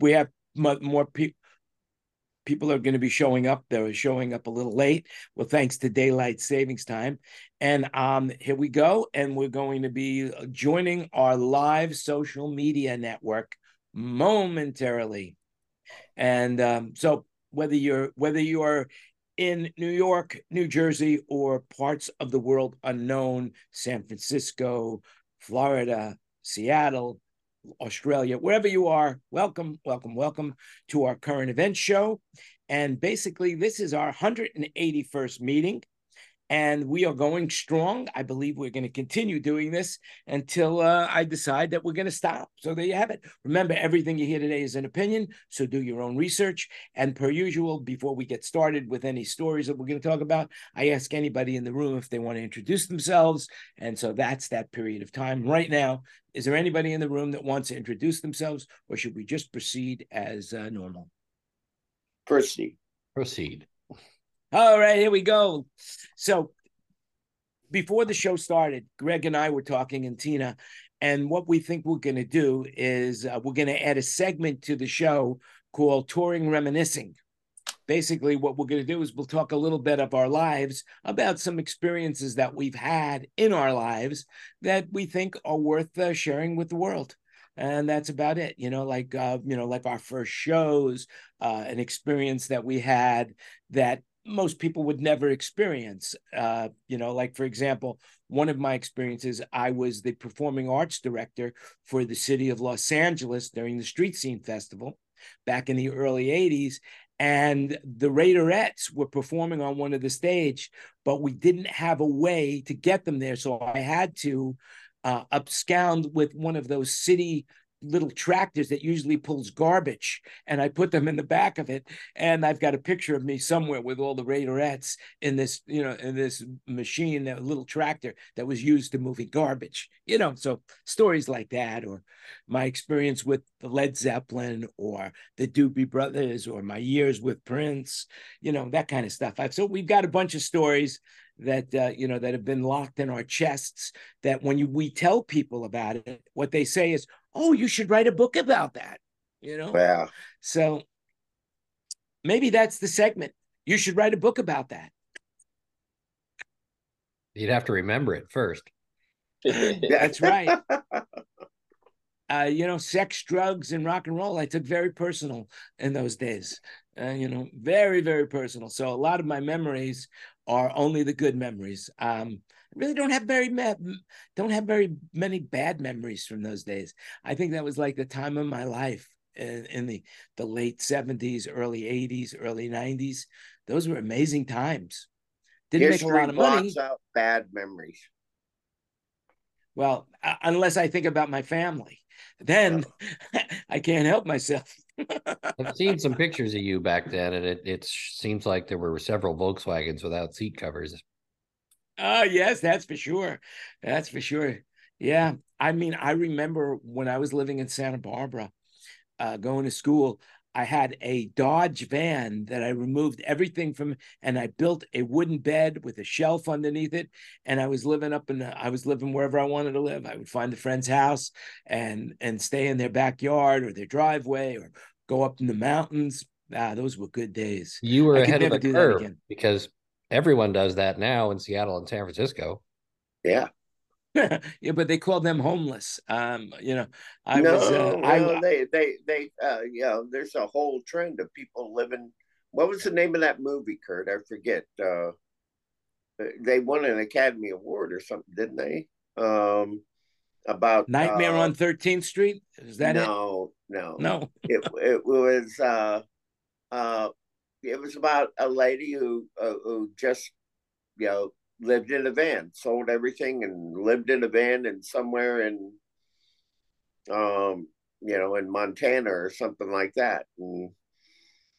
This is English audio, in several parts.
we have more people people are going to be showing up. They're showing up a little late. Well, thanks to daylight savings time. And um, here we go. And we're going to be joining our live social media network momentarily. And um, so whether you're whether you are in New York, New Jersey, or parts of the world unknown, San Francisco, Florida, Seattle, Australia, wherever you are, welcome, welcome, welcome to our current event show. And basically, this is our 181st meeting and we are going strong. I believe we're going to continue doing this until uh, I decide that we're going to stop. So there you have it. Remember, everything you hear today is an opinion, so do your own research. And per usual, before we get started with any stories that we're going to talk about, I ask anybody in the room if they want to introduce themselves. And so that's that period of time right now. Is there anybody in the room that wants to introduce themselves, or should we just proceed as uh, normal? Proceed. Proceed. All right, here we go. So before the show started, Greg and I were talking, and Tina, and what we think we're going to do is uh, we're going to add a segment to the show called Touring Reminiscing. Basically, what we're going to do is we'll talk a little bit of our lives about some experiences that we've had in our lives that we think are worth uh, sharing with the world and that's about it you know like uh, you know like our first shows uh, an experience that we had that most people would never experience. Uh, you know, like for example, one of my experiences, I was the performing arts director for the city of Los Angeles during the Street Scene Festival back in the early 80s. And the Raiderettes were performing on one of the stage, but we didn't have a way to get them there. So I had to uh, abscond with one of those city little tractors that usually pulls garbage and I put them in the back of it and I've got a picture of me somewhere with all the Raiderettes in this you know in this machine that little tractor that was used to moving garbage you know so stories like that or my experience with the Led Zeppelin or the Doobie Brothers or my years with Prince you know that kind of stuff. I've so we've got a bunch of stories that uh, you know that have been locked in our chests that when you, we tell people about it what they say is oh, you should write a book about that. You know? Wow. So maybe that's the segment. You should write a book about that. You'd have to remember it first. that's right. Uh, you know, sex, drugs, and rock and roll, I took very personal in those days. Uh, you know, very, very personal. So a lot of my memories are only the good memories. Um, really don't have very don't have very many bad memories from those days. I think that was like the time of my life in, in the the late seventies, early eighties, early nineties. Those were amazing times. Didn't History make a lot of money. Out bad memories. Well, uh, unless I think about my family, then oh. I can't help myself. I've seen some pictures of you back then, and it, it seems like there were several Volkswagens without seat covers. Oh, yes, that's for sure. That's for sure. Yeah. I mean, I remember when I was living in Santa Barbara, uh, going to school, I had a Dodge van that I removed everything from, and I built a wooden bed with a shelf underneath it. And I was living up in, I was living wherever I wanted to live. I would find a friend's house and and stay in their backyard or their driveway or go up in the mountains. Ah, those were good days. You were I ahead of the curve because everyone does that now in Seattle and San Francisco. Yeah. yeah, but they call them homeless. Um, you know, I no, was. Uh, no, I, they, they, they. Uh, you know, there's a whole trend of people living. What was the name of that movie, Kurt? I forget. Uh, they won an Academy Award or something, didn't they? Um, about Nightmare uh, on Thirteenth Street. Is that no, it? No, no, no. it it was. Uh, uh, it was about a lady who uh, who just you know lived in a van, sold everything, and lived in a van and somewhere in um you know in Montana or something like that, and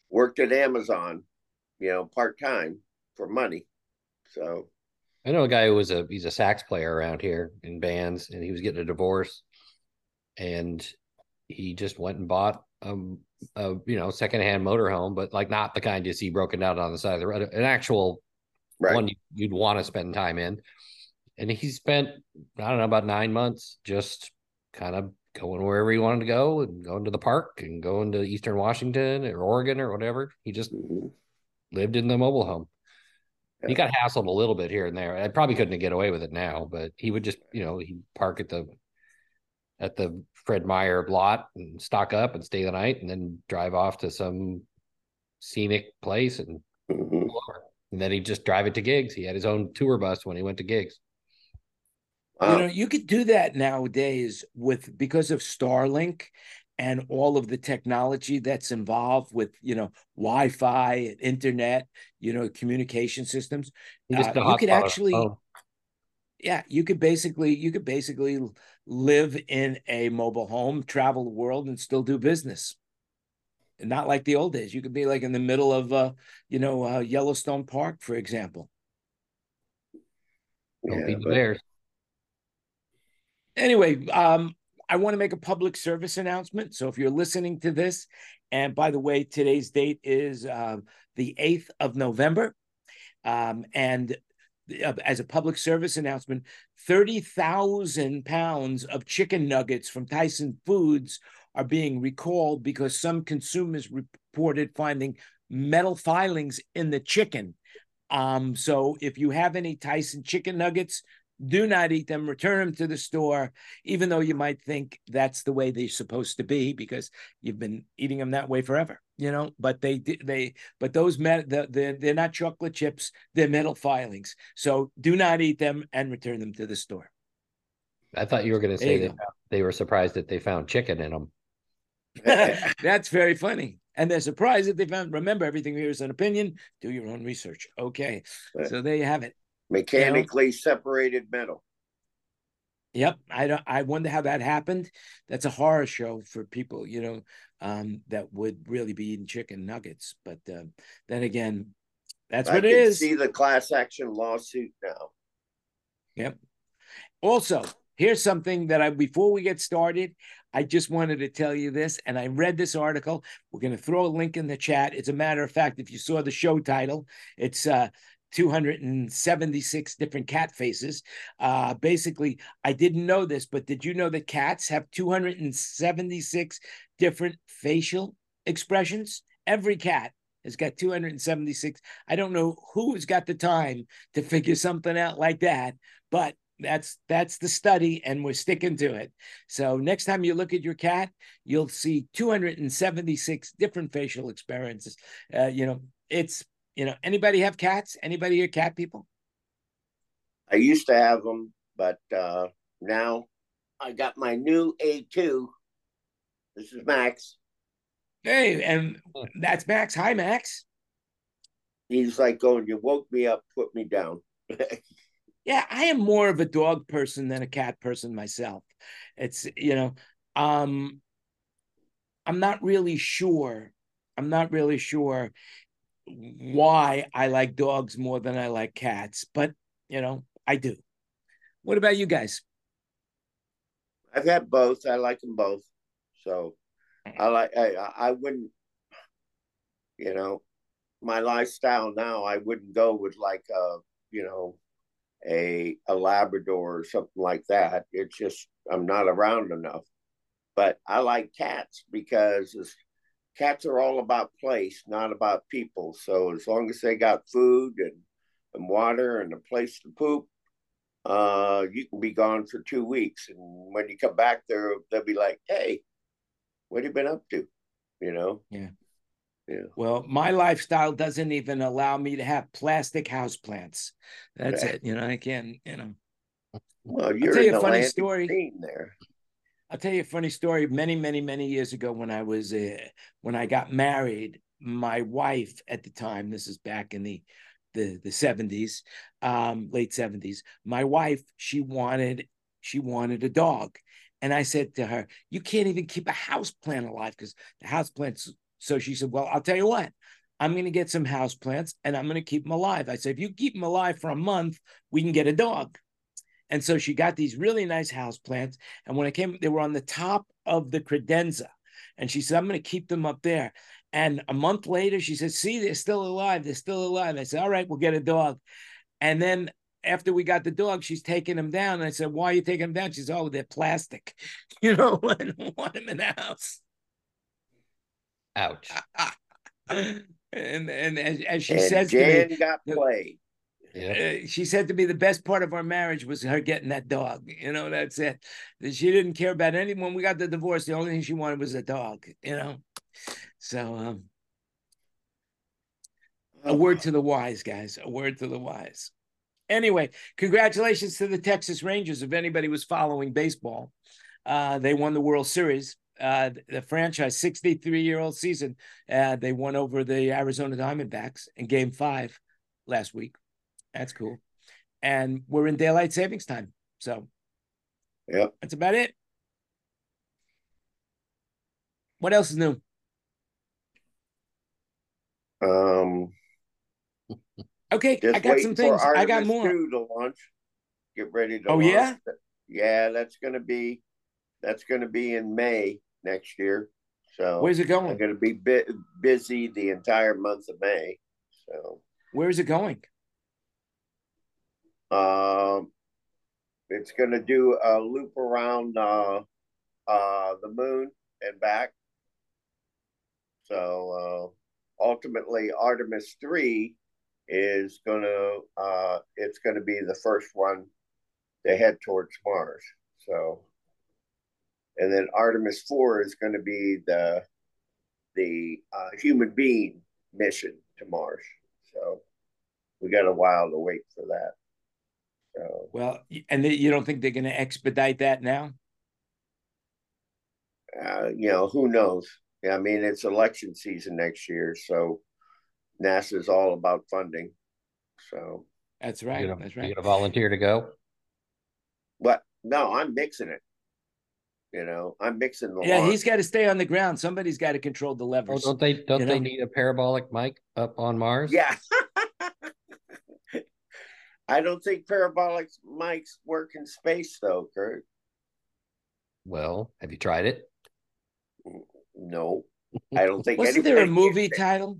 worked at Amazon, you know, part time for money. So I know a guy who was a he's a sax player around here in bands, and he was getting a divorce, and he just went and bought um a you know secondhand motorhome, but like not the kind you see broken down on the side of the road, an actual right. one you'd want to spend time in. And he spent I don't know about nine months just kind of going wherever he wanted to go and going to the park and going to Eastern Washington or Oregon or whatever. He just mm-hmm. lived in the mobile home. Yeah. He got hassled a little bit here and there. I probably couldn't get away with it now, but he would just, you know, he'd park at the at the Fred Meyer lot and stock up and stay the night and then drive off to some scenic place and mm-hmm. and then he'd just drive it to gigs. He had his own tour bus when he went to gigs. Wow. You know, you could do that nowadays with because of Starlink and all of the technology that's involved with you know Wi-Fi, internet, you know, communication systems. Uh, you could actually, yeah, you could basically you could basically live in a mobile home, travel the world, and still do business. not like the old days. You could be like in the middle of, uh, you know, uh, Yellowstone Park, for example. Don't yeah, be but... bears anyway, um, I want to make a public service announcement. So if you're listening to this, and by the way, today's date is uh, the 8th of November. Um, and as a public service announcement, 30,000 pounds of chicken nuggets from Tyson Foods are being recalled because some consumers reported finding metal filings in the chicken. Um, so if you have any Tyson chicken nuggets, do not eat them return them to the store even though you might think that's the way they're supposed to be because you've been eating them that way forever you know? But they they but those met the, the, they're not chocolate chips they're metal filings. So do not eat them and return them to the store. I thought you were going to say that they were surprised that they found chicken in them that's very funny. And they're surprised that they found remember everything here is an opinion. Do your own research. Okay. So there you have it mechanically you know? separated metal. Yep, I don't. I wonder how that happened. That's a horror show for people, you know, um, that would really be eating chicken nuggets. But uh, then again, that's I what it is. See the class action lawsuit now. Yep. Also, here's something that I before we get started, I just wanted to tell you this, and I read this article. We're going to throw a link in the chat. It's a matter of fact, if you saw the show title, it's uh, 276 different cat faces. Uh, basically, I didn't know this, but did you know that cats have 276 different facial expressions? Every cat has got 276. I don't know who has got the time to figure something out like that, but that's that's the study and we're sticking to it so next time you look at your cat you'll see 276 different facial experiences uh, you know it's you know, anybody have cats? Anybody here cat people? I used to have them, but uh, now I got my new A2. This is Max. Hey, and that's Max. Hi, Max. He's like going, You woke me up, put me down. yeah, I am more of a dog person than a cat person myself. It's, you know, um, I'm not really sure. I'm not really sure why I like dogs more than I like cats, but you know, I do. What about you guys? I've had both. I like them both. So I like I I wouldn't you know, my lifestyle now I wouldn't go with like a, you know, a a labrador or something like that. It's just I'm not around enough. But I like cats because cats are all about place, not about people. So as long as they got food and, and water and a place to poop, uh, you can be gone for two weeks. And when you come back, there they'll be like, "Hey, what have you been up to?" You know? Yeah. Yeah. Well, my lifestyle doesn't even allow me to have plastic house plants. That's yeah. it. You know, I can't. You know. Well, you're I'll tell you a funny story. There. I'll tell you a funny story. Many, many, many years ago, when I was uh, when I got married, my wife at the time, this is back in the the the seventies, um, late seventies. My wife, she wanted she wanted a dog, and I said to her, "You can't even keep a house plant alive because the house plants." So she said, "Well, I'll tell you what." I'm going to get some house plants and I'm going to keep them alive. I said, if you keep them alive for a month, we can get a dog. And so she got these really nice house plants. And when I came, they were on the top of the credenza. And she said, I'm going to keep them up there. And a month later, she said, See, they're still alive. They're still alive. I said, All right, we'll get a dog. And then after we got the dog, she's taking them down. And I said, Why are you taking them down? She said, Oh, they're plastic. You know, I don't want him in the house. Ouch. and and as, as she and says Jan to me, got played. Uh, she said to me the best part of our marriage was her getting that dog. You know, that's it. She didn't care about anyone. When we got the divorce, the only thing she wanted was a dog. You know, so um, a word to the wise, guys. A word to the wise. Anyway, congratulations to the Texas Rangers. If anybody was following baseball, uh, they won the World Series. Uh, the franchise 63 year old season, uh, they won over the Arizona Diamondbacks in game five last week. That's cool. And we're in daylight savings time. So Yep. that's about it. What else is new? Um, Okay, I got some things. I got more. to launch. Get ready to Oh, launch. yeah? Yeah, that's gonna be that's gonna be in May next year. So Where's it going? I'm going? gonna be busy the entire month of May. So Where is it going? Um it's gonna do a loop around uh uh the moon and back. So uh ultimately Artemis 3 is gonna uh it's gonna be the first one to head towards Mars. So and then Artemis 4 is gonna be the the uh, human being mission to Mars. So we got a while to wait for that. So Well, and they, you don't think they're going to expedite that now? uh, you know, who knows? Yeah, I mean, it's election season next year, so NASA is all about funding. So, That's right. gonna, That's you right. gonna volunteer to go? but no, I'm mixing it. You know, I'm mixing the Yeah, launch. he's got to stay on the ground. Somebody's got to control the Oh, levers. don't they don't you they know? need a parabolic mic up on Mars? Yeah. I don't think parabolic mics work in space though, Kurt. Well, have you tried it? No, I don't think. Wasn't there a movie title?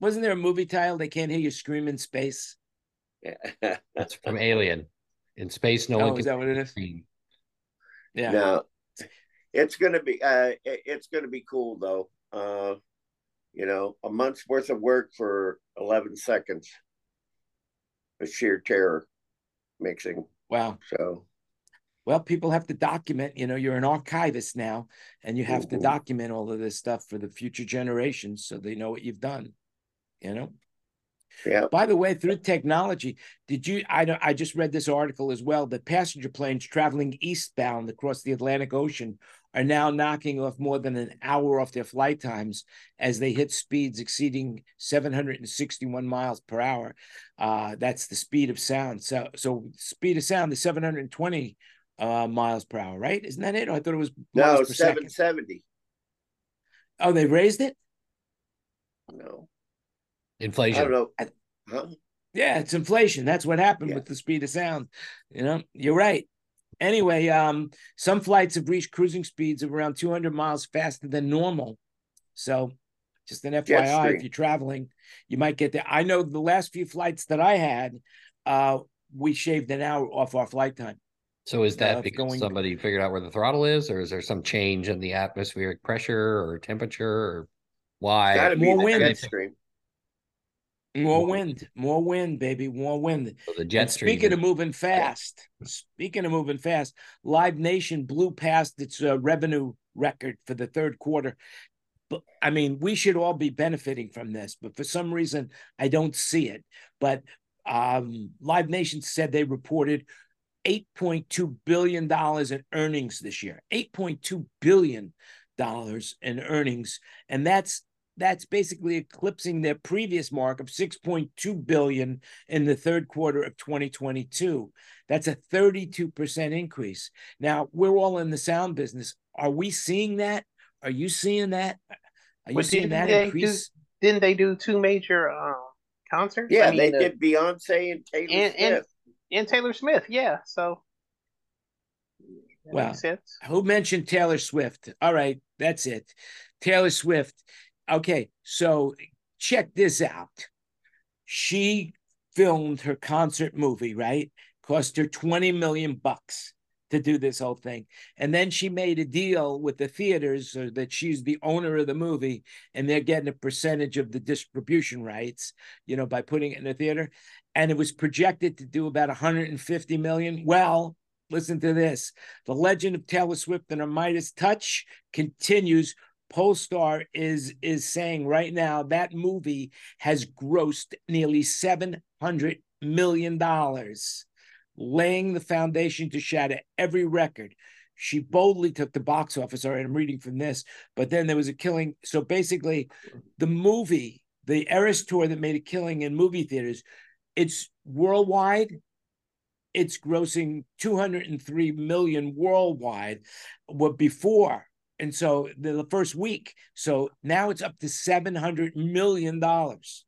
Wasn't there a movie title? They can't hear you scream in space. That's from Alien. In space, no oh, one is can that what it is? scream. Yeah. No, it's gonna be uh, it- it's gonna be cool though. Uh, you know, a month's worth of work for eleven seconds. A sheer terror mixing. Wow. So Well, people have to document. You know, you're an archivist now, and you have to Mhm. document all of this stuff for the future generations so they know what you've done. You know. yeah, By the way, through technology, did you? I don't. I just read this article as well. That passenger planes traveling eastbound across the Atlantic Ocean are now knocking off more than an hour off their flight times as they hit speeds exceeding 761 miles per hour. Uh, that's the speed of sound. So, so speed of sound is 720 uh, miles per hour, right? Isn't that it? I thought it was no, miles per seven second. seventy. Oh, they raised it. No, inflation. I Inflation. don't know. Huh? Yeah, it's inflation. That's what happened Yeah. with the speed of sound. You know, you're right. Anyway, um, some flights have reached cruising speeds of around 200 miles faster than normal. So, just an FYI, if you're traveling, you might get there. I know the last few flights that I had, uh, we shaved an hour off our flight time. So is that uh, because going- somebody figured out where the throttle is, or is there some change in the atmospheric pressure or temperature, or why? Got to be More the wind. More wind, more wind, baby, more wind. So the jet stream. speaking of moving fast, speaking of moving fast, Live Nation blew past its uh, revenue record for the third quarter. But I mean, we should all be benefiting from this, but for some reason, I don't see it. But um, Live Nation said they reported $8.2 billion in earnings this year. $8.2 billion in earnings. And that's that's basically eclipsing their previous mark of 6.2 billion in the third quarter of 2022. That's a 32% increase. Now, we're all in the sound business. Are we seeing that? Are you seeing that? Are you Well, seeing that they do- increase? Didn't they do two major um, concerts? Yeah, I mean, they the- did Beyonce and Taylor and, and Swift. and Taylor Smith. Yeah, so that Wow. makes sense. Who mentioned Taylor Swift? All right, that's it. Taylor Swift. Okay, so check this out. She filmed her concert movie, right? Cost her 20 million bucks to do this whole thing. And then she made a deal with the theaters so that she's the owner of the movie and they're getting a percentage of the distribution rights, you know, by putting it in the theater. And it was projected to do about 150 million. Well, listen to this. The legend of Taylor Swift and her Midas touch continues. Pollstar is is saying right now that movie has grossed nearly 700 million dollars laying the foundation to shatter every record. She boldly took the box office. All right, I'm reading from this, but then there was a killing. So basically, the movie, the Eras tour that made a killing in movie theaters, it's worldwide. It's grossing 203 million worldwide. What before? And so the, the first week. So now it's up to 700 million dollars.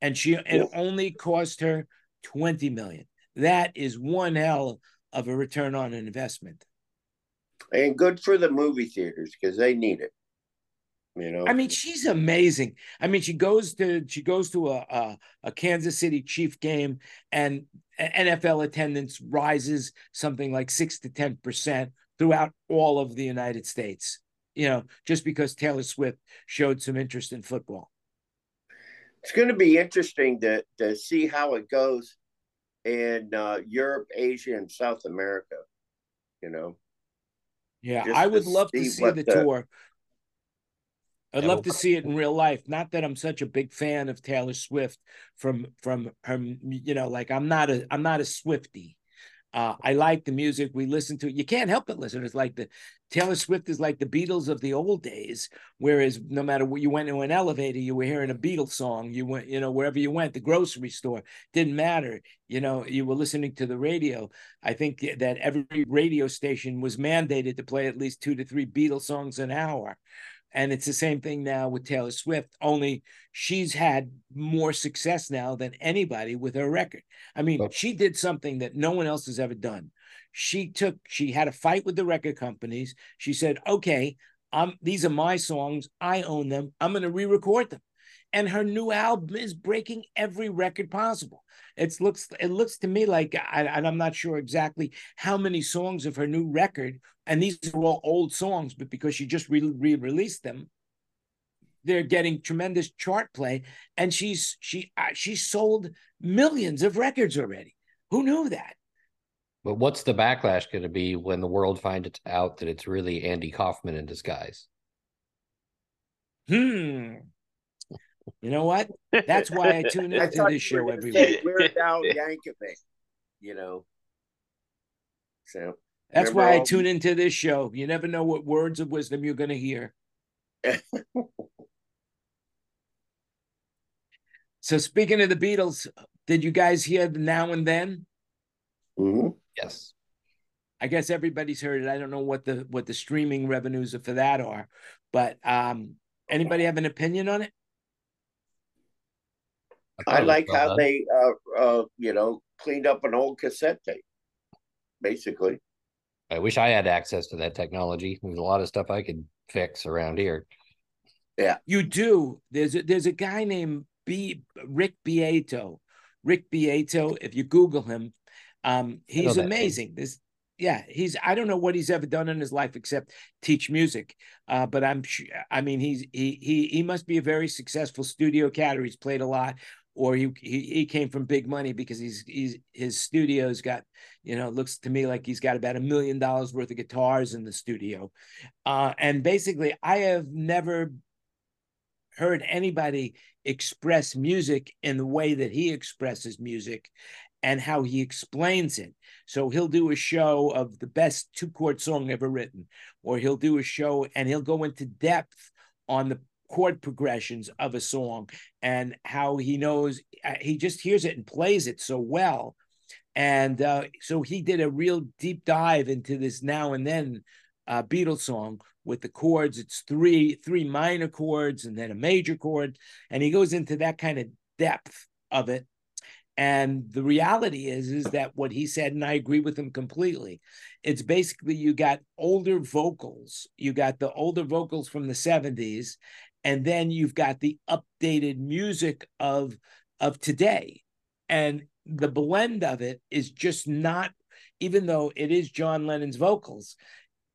And she it only cost her 20 million. That is one hell of a return on an investment. And good for the movie theaters because they need it. You know, I mean, she's amazing. I mean, she goes to she goes to a a, a Kansas City Chief game, and NFL attendance rises something like six to ten percent throughout all of the United States. You know, just because Taylor Swift showed some interest in football. It's going to be interesting to to see how it goes in uh, Europe, Asia, and South America. You know. Yeah, I would to love to see the, the, tour. I'd love to see it in real life. Not that I'm such a big fan of Taylor Swift from from her, you know, like I'm not a I'm not a Swiftie. Uh, I like the music. We listen to it. You can't help but listen. It's like the Taylor Swift is like the Beatles of the old days. Whereas no matter where you went to an elevator, you were hearing a Beatles song. You went, you know, wherever you went, the grocery store didn't matter. You know, you were listening to the radio. I think that every radio station was mandated to play at least two to three Beatles songs an hour. And it's the same thing now with Taylor Swift, only she's had more success now than anybody with her record. I mean, she did something that no one else has ever done. She took, she had a fight with the record companies. She said, okay, I'm, these are my songs. I own them. I'm going to re record them and her new album is breaking every record possible. It looks it looks to me like I, and I'm not sure exactly how many songs of her new record, and these are all old songs, but because she just re released them, they're getting tremendous chart play, and she's she uh, she sold millions of records already. Who knew that? But what's the backlash going to be when the world finds out that it's really Andy Kaufman in disguise? Hmm. You know what? That's why I tune into this show every week. Weird Al Yankovic, you know. So that's why I tune into this show. You never know what words of wisdom you're going to hear. so speaking of the Beatles, did you guys hear the Now and Then? Mm-hmm. Yes. I guess everybody's heard it. I don't know what the what the streaming revenues for that are, but um, anybody have an opinion on it? I, I like how done. they, uh, uh, you know, cleaned up an old cassette tape, basically. I wish I had access to that technology. There's a lot of stuff I could fix around here. Yeah, you do. There's a, there's a guy named B Rick Beato. Rick Beato. If you Google him, um, he's amazing. This yeah, he's I don't know what he's ever done in his life except teach music. Uh, but I'm I mean he's he he he must be a very successful studio cat or he's played a lot or he, he he came from big money because he's he's his studio's got you know looks to me like he's got about a million dollars worth of guitars in the studio. Uh, and basically i have never heard anybody express music in the way that he expresses music and how he explains it. So he'll do a show of the best two chord song ever written or he'll do a show and he'll go into depth on the chord progressions of a song and how he knows uh, he just hears it and plays it so well and uh, so he did a real deep dive into this now and then uh, Beatles song with the chords. It's three three minor chords and then a major chord, and he goes into that kind of depth of it. And the reality is, is that what he said, and I agree with him completely. It's basically you got older vocals, you got the older vocals from the 70s, and then you've got the updated music of of today and the blend of it is just not even though it is John Lennon's vocals,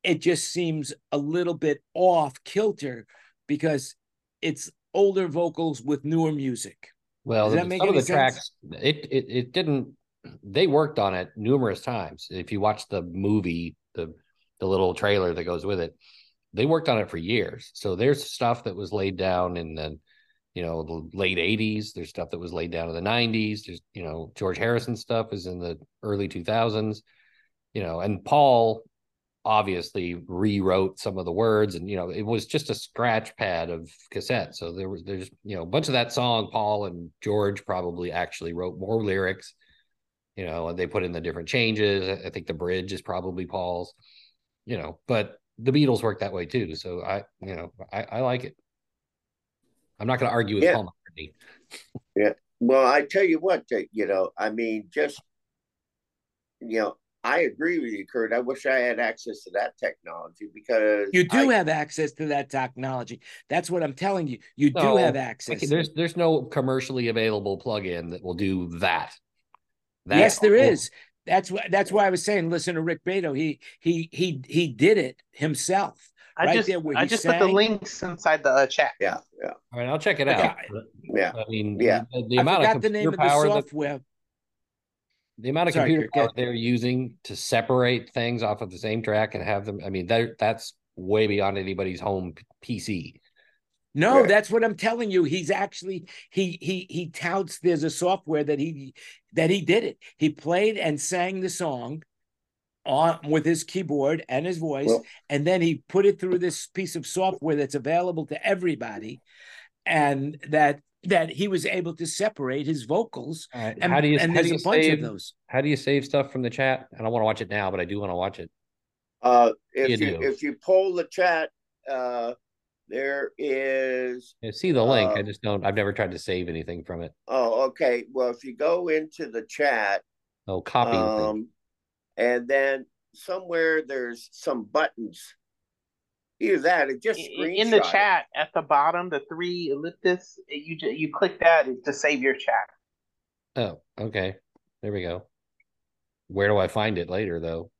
it just seems a little bit off kilter because it's older vocals with newer music. Well, Does that the- make some of the sense? tracks, it, it it didn't. They worked on it numerous times. If you watch the movie, the the little trailer that goes with it, they worked on it for years. So there's stuff that was laid down in the, you know, the late '80s. There's stuff that was laid down in the '90s. There's you know George Harrison stuff is in the early 2000s. You know, and Paul obviously rewrote some of the words and you know it was just a scratch pad of cassette so there was there's you know a bunch of that song paul and george probably actually wrote more lyrics you know and they put in the different changes i think the bridge is probably paul's you know but the beatles work that way too so i you know i, I like it i'm not going to argue with Yeah. paul McCartney. Well, I tell you what, you know, I mean, just you know, I agree with you, Kurt. I wish I had access to that technology because You do I- have access to that technology. That's what I'm telling you. You do have Like, access. there's there's no commercially available plugin that will do that, That- yes, there is. That's what That's why I was saying. Listen to Rick Beato. He he he he did it himself. I Right just there where I he just put the links inside the uh, chat. yeah, yeah, all right i'll check it Okay. out yeah. i mean Yeah. the, the I amount of forgot the name computer of the power that software. the amount of Sorry, computer Kirk, power they're using to separate things off of the same track and have them i mean that that's way beyond anybody's home pc No, Right. that's what I'm telling you. He's actually he he he touts there's a software that he that he did it. He played and sang the song on with his keyboard and his voice, Well- and then he put it through this piece of software that's available to everybody, and that that he was able to separate his vocals. All right, And, how do you and how there's do a you bunch save of those. how do you save stuff from the chat i don't want to watch it now but i do want to watch it Uh, if You you, if you poll the chat, uh, there is. I see the link i Uh, just don't i've never tried to save anything from it Oh, okay. Well, if you go into the chat, oh copy um, and then somewhere there's some buttons. Either that it just I- In the screenshot it. chat at the bottom, the three ellipsis, you ju- you click that to save your chat. oh okay there we go where do i find it later though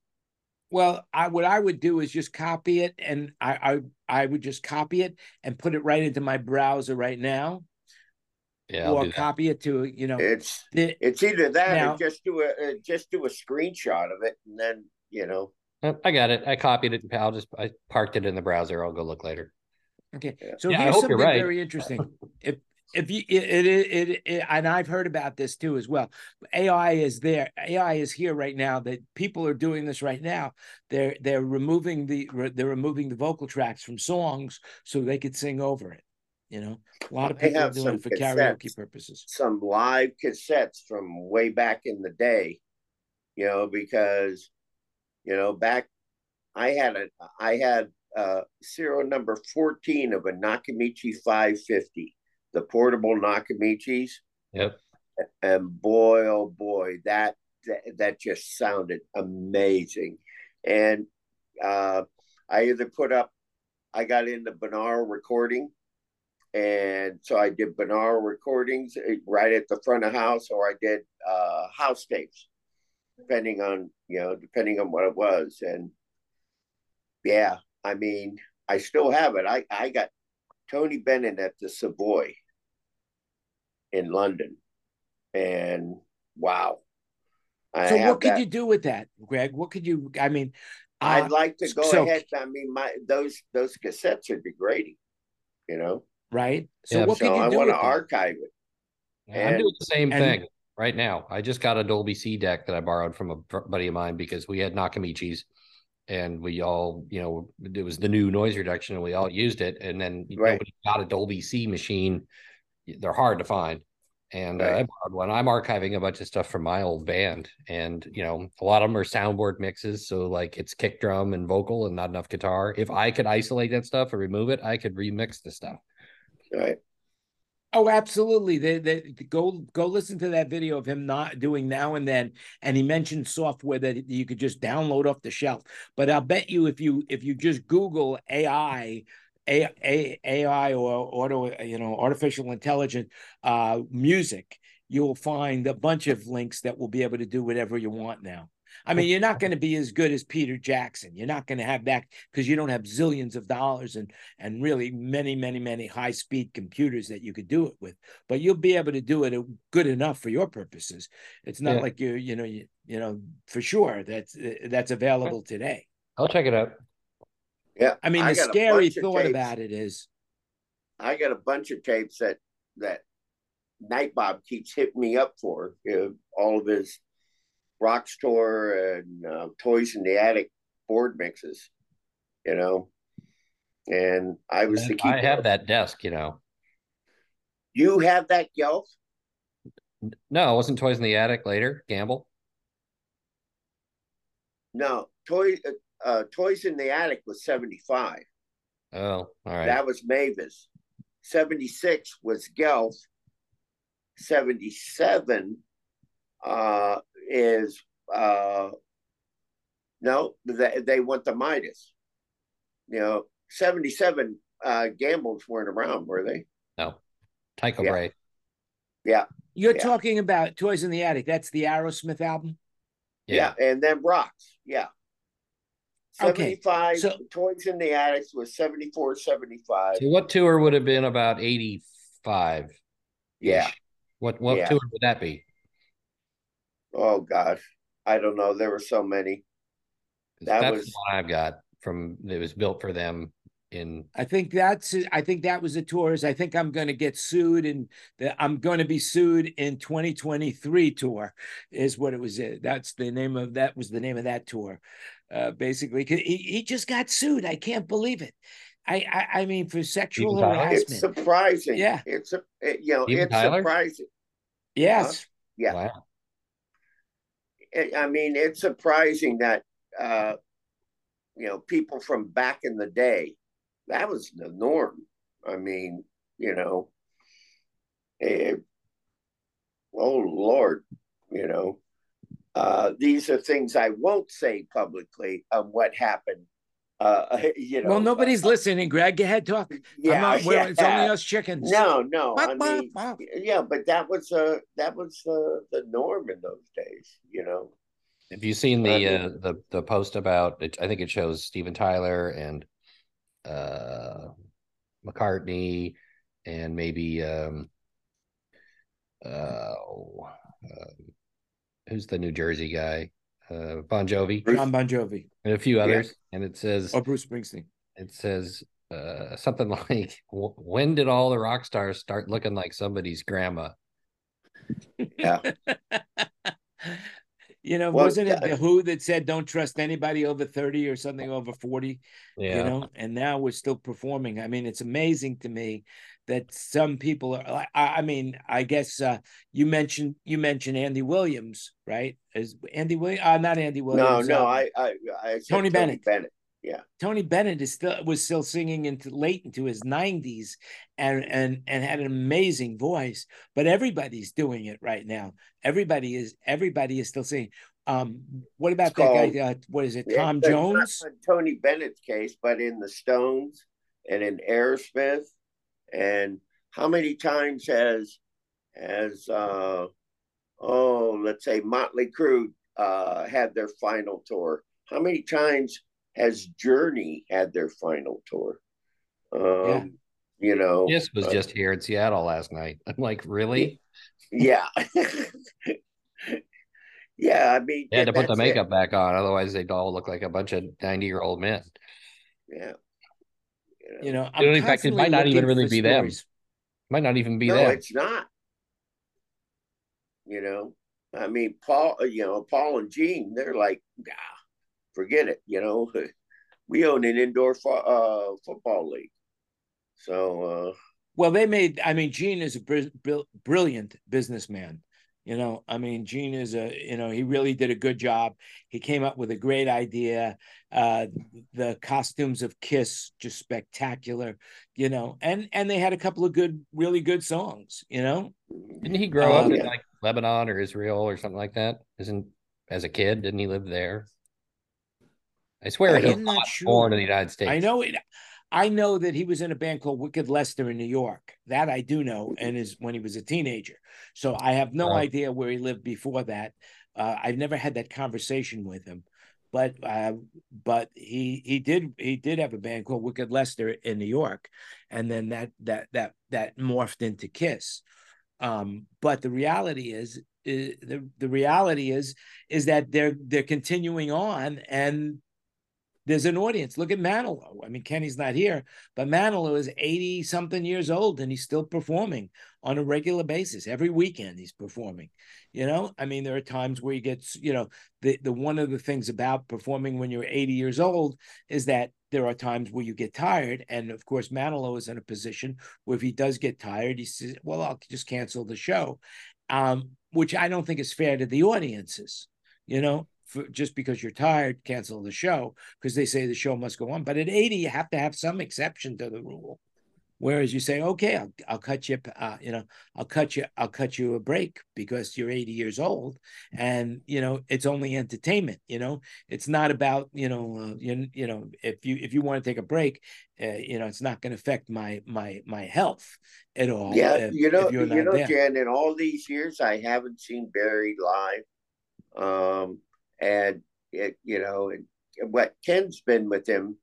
Well, I what I would do is just copy it, and I I I would just copy it and put it right into my browser right now, yeah I'll or do that. copy it to you know. It's the- it's either that Now- or just do a uh, just do a screenshot of it, and then you know. I got it i copied it i'll just i parked it in the browser i'll go look later Okay, so Yeah, I here's hope you're something right. very interesting. if if you it, it, it it and I've heard about this too as well. AI is there. AI is here right now. That people are doing this right now. They're they're removing the they're removing the vocal tracks from songs so they could sing over it. You know, a lot of people are doing it for karaoke purposes. some live cassettes from way back in the day, you know, because you know back I had a I had uh serial number 14 of a Nakamichi 550, the portable Nakamichis, yep and boy oh boy that that, that just sounded amazing. And uh I either put up I got into Benar recording and so I did Benar recordings eh, right at the front of house, or I did uh, house tapes, depending on you know depending on what it was. And yeah, I mean, I still have it. I I got Tony Bennett at the Savoy in London, and wow. I So what could that. you do with that, Greg? What could you? I mean, I'd uh, like to go so- ahead. I mean, my those those cassettes are degrading, you know. right? So Yeah, what so could you I do want to archive it. I'm doing the same and- thing right now. I just got a Dolby C deck that I borrowed from a buddy of mine because we had Nakamichis and we all, you know, it was the new noise reduction and we all used it. And then Right. nobody got a Dolby C machine. They're hard to find. And uh, I Right. borrowed one. I'm archiving a bunch of stuff from my old band. And, you know, a lot of them are soundboard mixes. So, like, it's kick drum and vocal and not enough guitar. If I could isolate that stuff or remove it, I could remix the stuff. Right. Oh, absolutely. They, they go go listen to that video of him not doing now and then, and he mentioned software that you could just download off the shelf. But I'll bet you if you if you just Google AI, A, A, AI or auto, you know, artificial intelligence uh, music, you'll find a bunch of links that will be able to do whatever you want now. I mean, you're not going to be as good as Peter Jackson. You're not going to have that because you don't have zillions of dollars and and really many, many, many high speed computers that you could do it with. But you'll be able to do it uh, good enough for your purposes. It's not Yeah. like you, you know, you, you know, for sure that's uh, that's available today. I'll check it out. Yeah. I mean, I the scary thought about it is, I got a bunch of tapes that that Night Bob keeps hitting me up for. You know, all of his rock store and uh, toys in the attic board mixes. You know, and I was the keep. I have that desk, you know. You have that Gelf? No, it wasn't Toys in the Attic later, Gamble. No, toy. Uh, uh, toys in the attic was seventy five. Oh, all right. That was Mavis. 76 was Gelf. 77 uh, is, uh, no, they, they went to Midas. You know, 77 uh, Gambles weren't around, were they? no. Tycho Yeah. Bray. Yeah. you're Yeah. talking about Toys in the Attic. That's the Aerosmith album. Yeah. And then Rocks. Yeah. Okay, 75 so- Toys in the Attic was 74, 75. So what tour would have been about 85? Yeah. What what Yeah. tour would that be? Oh, gosh. I don't know. There were so many. That That's was- the one I've got from it was built for them in I think that's I think that was the tours. I think I'm going to get sued and that I'm going to be sued in 2023 tour is what it was. uh, That's the name of that was the name of that tour. Uh, basically, 'cause he, he just got sued. I can't believe it. I I, I mean for sexual Steven Tyler? It's harassment. surprising. Yeah. It's a, it, you know, Steven it's Tyler? surprising. yes. Yeah. wow. I mean, it's surprising that uh, you know people from back in the day that was the norm. I mean, you know, eh, oh Lord, you know, uh, these are things I won't say publicly of what happened. Uh, you know, well, nobody's uh, listening, Greg. Go ahead, talk. I'm Yeah, not- yeah. It's only us chickens. No, no. I Bop, bop, mean, bop. yeah, but that was uh that was uh, the norm in those days. You know. Have you seen the I mean- uh, the the post about it? I think it shows Steven Tyler and uh McCartney and maybe um uh, um, who's the New Jersey guy? Uh Bon Jovi John Bon Jovi and a few Yeah. others. And it says or Bruce Springsteen. it says uh something like when did all the rock stars start looking like somebody's grandma? Yeah. you know, Well, wasn't it yeah. the Who that said don't trust anybody over 30 or something over 40? Yeah. You know, and now we're still performing. I mean, it's amazing to me that some people are like I, I mean, I guess uh you mentioned you mentioned Andy Williams, right? Is Andy Williams uh not Andy Williams. no, uh, I, I, I Tony Bennett. Bennett. Tony Bennett is still was still singing into late into his 90s and and and had an amazing voice, but everybody's doing it right now. Everybody is everybody is still singing. Um, what about It's that called- guy? Uh, what is it? Yeah, Tom Jones? in Tony Bennett's case, but in the Stones and in Aerosmith, and how many times has has uh oh let's say Motley Crue uh had their final tour? How many times has Journey had their final tour? Um, you know, This was uh, just here in Seattle last night. I'm like, really? yeah. yeah, I mean, They had to put the that's it. makeup back on, otherwise they'd all look like a bunch of 90 year old men. Yeah. You know. You know, know, I'm in fact, it might not even really for be them. stories. Might not even be no, them. it's not. You know, I mean, Paul, uh, you know, Paul and Gene, they're like, ah, forget it. You know, we own an indoor fo- uh, football league. So, uh, Well, they made. I mean, Gene is a br- br- brilliant businessman. You know, I mean, Gene is a. You know, he really did a good job. He came up with a great idea. Uh, the costumes of Kiss just spectacular. You know, and and they had a couple of good, really good songs. You know, Didn't he grow Oh, up in like Lebanon or Israel or something like that? Isn't as a kid? Didn't he live there? I swear I he was not not sure. born in the United States. I know it. I know that he was in a band called Wicked Lester in New York. That I do know, and is when he was a teenager. So I have no Right. idea where he lived before that. Uh, I've never had that conversation with him, but uh, but he he did he did have a band called Wicked Lester in New York, and then that that that that morphed into Kiss. Um, but the reality is, is the the reality is is that they're they're continuing on and there's an audience. Look at Manilow. I mean, Kenny's not here, but Manilow is 80 something years old and he's still performing on a regular basis. Every weekend he's performing. You know, I mean, there are times where he gets, you know, the, the one of the things about performing when you're 80 years old is that there are times where you get tired. And of course, Manilow is in a position where if he does get tired, he says, Well, I'll just cancel the show. Um, which I don't think is fair to the audiences, you know for, just because you're tired, cancel the show because they say the show must go on. But at 80, you have to have some exception to the rule. Whereas you say, okay, I'll, I'll cut you, uh, you know, I'll cut you, I'll cut you a break because you're 80 years old, and you know it's only entertainment. You know, it's not about you know, uh, you, you know, if you if you want to take a break, uh, you know, it's not going to affect my my my health at all. Yeah, if- you know, you know, there. Jen. In all these years, I haven't seen Barry live, um, and it, you know, and what Ken's been with him,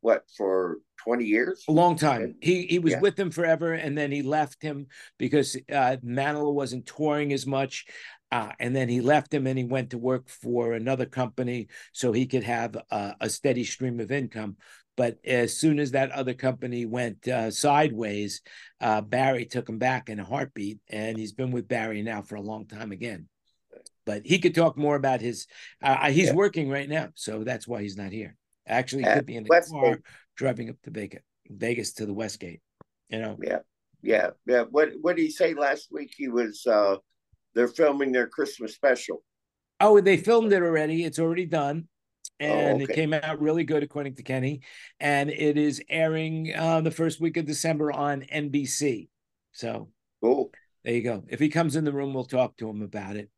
what for twenty years? A long time. He he was Yeah. with him forever, and then he left him because uh, Manilow wasn't touring as much, uh, and then he left him and he went to work for another company so he could have a, a steady stream of income. But as soon as that other company went uh, sideways, uh, Barry took him back in a heartbeat, and he's been with Barry now for a long time again. But he could talk more about his. Uh, he's Yeah. working right now, so that's why he's not here. Actually, he could be in the Westgate. car driving up to Vegas, Vegas to the Westgate. You know, Yeah, yeah, yeah. What what did he say last week? He was uh they're filming their Christmas special. oh, they filmed it already. It's already done, and it okay. came out really good according to Kenny. And it is airing uh, the first week of December on NBC. So Cool. there you go. If he comes in the room, we'll talk to him about it.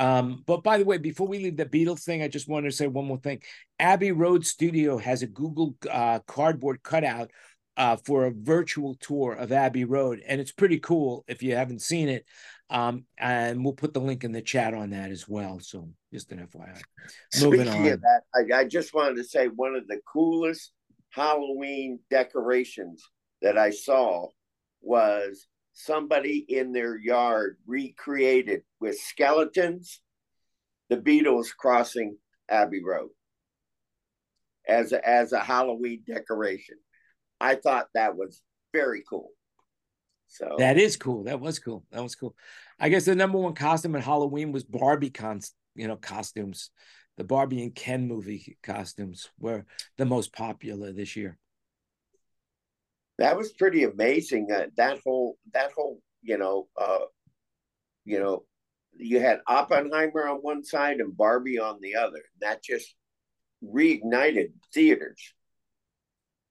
Um, but by the way, before we leave the Beatles thing, I just wanted to say one more thing. Abbey Road Studio has a Google uh, cardboard cutout uh, for a virtual tour of Abbey Road, and it's pretty cool if you haven't seen it. Um, and we'll put the link in the chat on that as well. So just an FYI. Moving Speaking on. of that, I, I just wanted to say one of the coolest Halloween decorations that I saw was somebody in their yard recreated with skeletons the Beatles crossing Abbey Road as a, as a Halloween decoration. I thought that was very cool. So That is cool. That was cool. That was cool. I guess the number one costume at Halloween was Barbie cons, you know, costumes. The Barbie and Ken movie costumes were the most popular this year. That was pretty amazing. Uh, that whole that whole you know uh, you know you had Oppenheimer on one side and Barbie on the other. That just reignited theaters.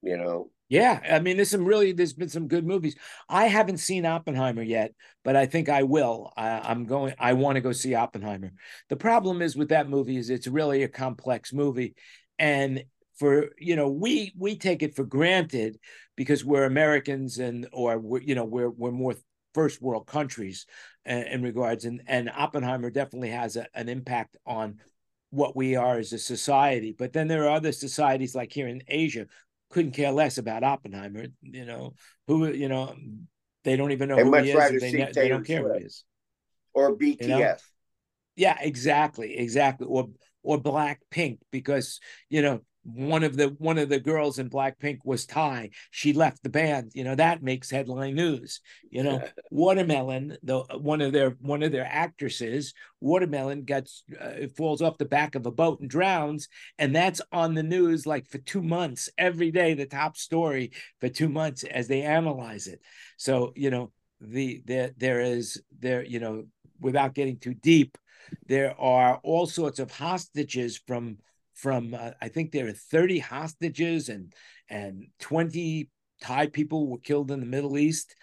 You know, Yeah, I mean, there's some really, there's been some good movies. I haven't seen Oppenheimer yet, but I think I will. I, I'm going. I want to go see Oppenheimer. The problem is with that movie is it's really a complex movie, and for you know we we take it for granted because we're Americans and or we're you know we're we're more first world countries in, in regards and and Oppenheimer definitely has a, an impact on what we are as a society. But then there are other societies like here in Asia couldn't care less about Oppenheimer. You know who you know they don't even know They'd who much he is. They, ne- they don't care who he Swift. is. or BTS. Yeah, exactly, exactly. Or or Black Pink because you know one of the one of the girls in Blackpink was Thai. She left the band. You know that makes headline news. You know Watermelon, the one of their one of their actresses, Watermelon gets uh, falls off the back of a boat and drowns, and that's on the news like for two months every day. The top story for two months as they analyze it. So you know the there there is there you know without getting too deep, there are all sorts of hostages from from uh, I think there are 30 hostages and and 20 Thai people were killed in the Middle East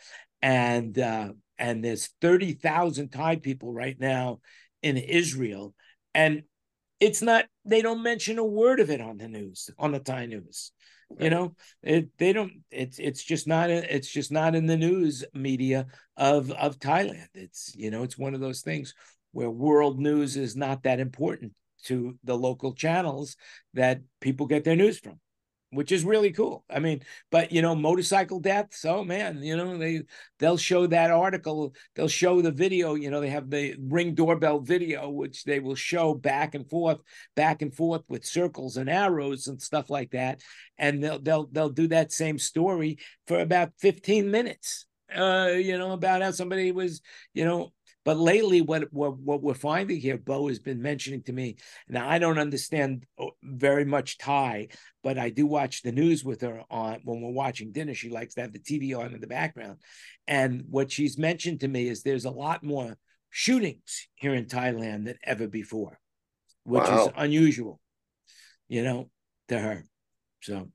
and uh, and there's 30,000 Thai people right now in Israel and it's not they don't mention a word of it on the news on the Thai news Right. You know, it they don't. It's it's just not. It's just not in the news media of of Thailand. It's you know, it's one of those things where world news is not that important to the local channels that people get their news from which is really cool. I mean, but you know, motorcycle deaths. Oh man, you know they they'll show that article. They'll show the video. You know, they have the ring doorbell video, which they will show back and forth, back and forth with circles and arrows and stuff like that. And they'll they'll they'll do that same story for about fifteen minutes. Uh, you know, about how somebody was, you know, but lately, what, what what we're finding here, Bo has been mentioning to me. Now, I don't understand uh, very much Thai, but I do watch the news with her on when we're watching dinner. She likes to have the TV on in the background, and what she's mentioned to me is there's a lot more shootings here in Thailand than ever before, which wow. is unusual, you know, to her. So,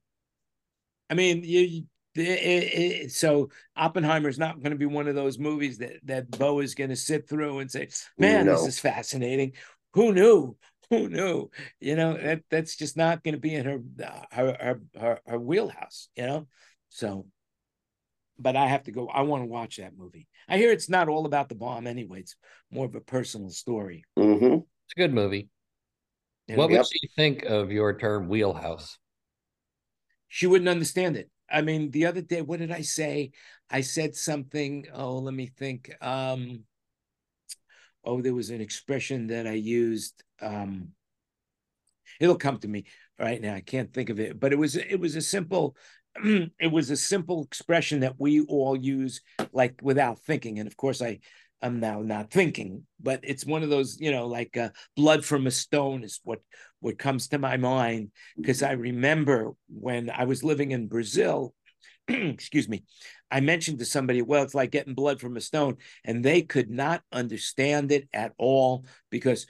I mean, you it, it, so Oppenheimer is not going to be one of those movies that that Bo is going to sit through and say, "Man, no. this is fascinating." Who knew? Who knew? You know that that's just not going to be in her, her her her her wheelhouse. You know, so. But I have to go. I want to watch that movie. I hear it's not all about the bomb anyway. It's more of a personal story. Mm-hmm. It's a good movie. what yep. would she think of your term wheelhouse? She wouldn't understand it. I mean, the other day, what did I say? I said something. Oh, let me think. Um, oh, there was an expression that I used. Um, it'll come to me right now. I can't think of it, but it was it was a simple it was a simple expression that we all use like without thinking. And of course, I I'm now not thinking, but it's one of those, you know, like uh, blood from a stone is what what comes to my mind because I remember when I was living in Brazil. excuse me. I mentioned to somebody, well, it's like getting blood from a stone, and they could not understand it at all because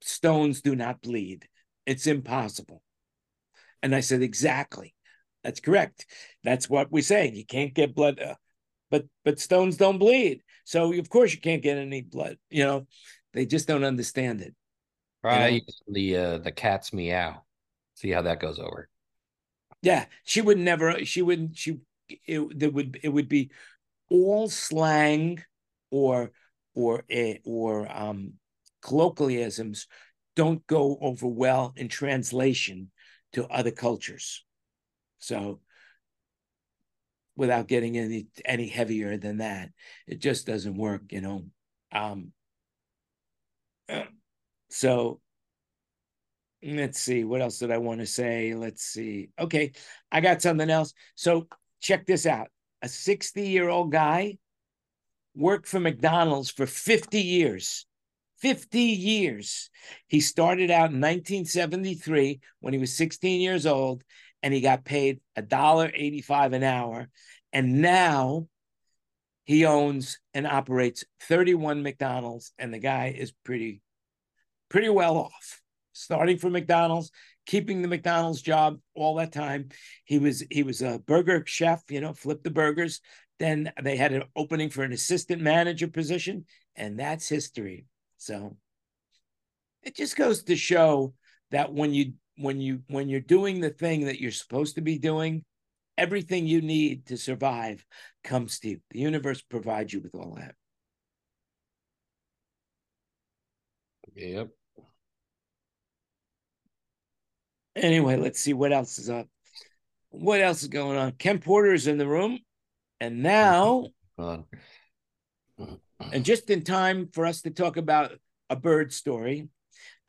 stones do not bleed. It's impossible. And I said, exactly. That's correct. That's what we say. You can't get blood, uh, but but stones don't bleed. So of course you can't get any blood. You know, they just don't understand it. Right. You know? The uh, the cat's meow. See how that goes over. Yeah, she would never. She wouldn't. She it there would it would be all slang or or eh, or um colloquialisms don't go over well in translation to other cultures. So without getting any any heavier than that. It just doesn't work, you know. Um, so let's see what else did I want to say. Let's see. Okay, I got something else. So check this out. A 60 year old guy worked for McDonald's for 50 years. 50 years. He started out in 1973 when he was 16 years old and he got paid a dollar 85 an hour and now he owns and operates 31 McDonald's, and the guy is pretty, pretty well off. Starting from McDonald's, keeping the McDonald's job all that time. He was he was a burger chef, you know, flip the burgers. Then they had an opening for an assistant manager position, and that's history. So it just goes to show that when you when you when you're doing the thing that you're supposed to be doing, everything you need to survive comes to you. The universe provides you with all that. Yep. Anyway, let's see what else is up. What else is going on? Ken Porter is in the room. And now, and just in time for us to talk about a bird story.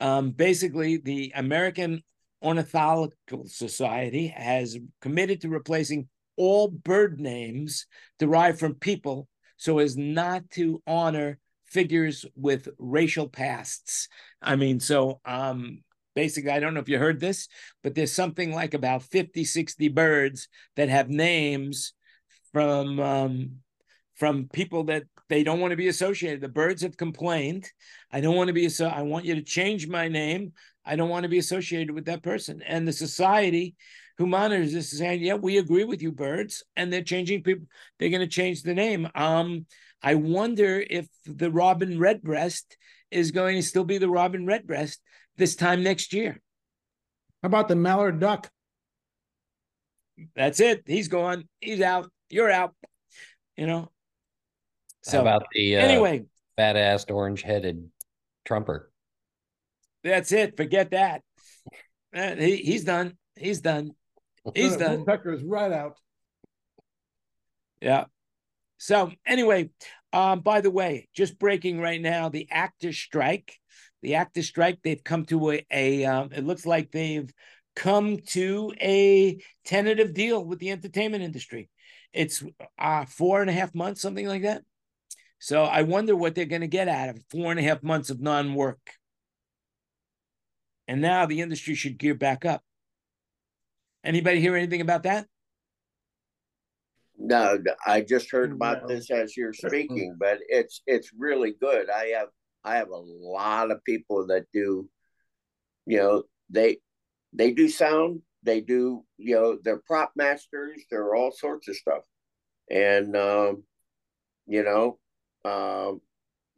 Um, basically, the American Ornithological Society has committed to replacing all bird names derived from people so as not to honor figures with racial pasts. I mean, so um, basically, I don't know if you heard this, but there's something like about 50, 60 birds that have names from um, from people that they don't want to be associated. The birds have complained. I don't want to be so. I want you to change my name. I don't want to be associated with that person. And the society who monitors this is saying, yeah, we agree with you, birds, and they're changing people. They're going to change the name. Um, I wonder if the robin redbreast is going to still be the robin redbreast this time next year. How about the mallard duck? That's it. He's gone. He's out. You're out. You know. So How about the uh, anyway, fat assed orange headed trumper? that's it. Forget that. Uh, he, he's done. He's done. He's done. Pecker is right out. Yeah. So anyway, um, by the way, just breaking right now, the actors strike. The actors strike. They've come to a, a um, it looks like they've come to a tentative deal with the entertainment industry. It's uh, four and a half months, something like that. So I wonder what they're going to get out of four and a half months of non-work. And now the industry should gear back up. Anybody hear anything about that? No, I just heard about No. this as you're speaking, but it's it's really good. I have I have a lot of people that do, you know, they they do sound, they do, you know, they're prop masters, they're all sorts of stuff, and um, you know, um,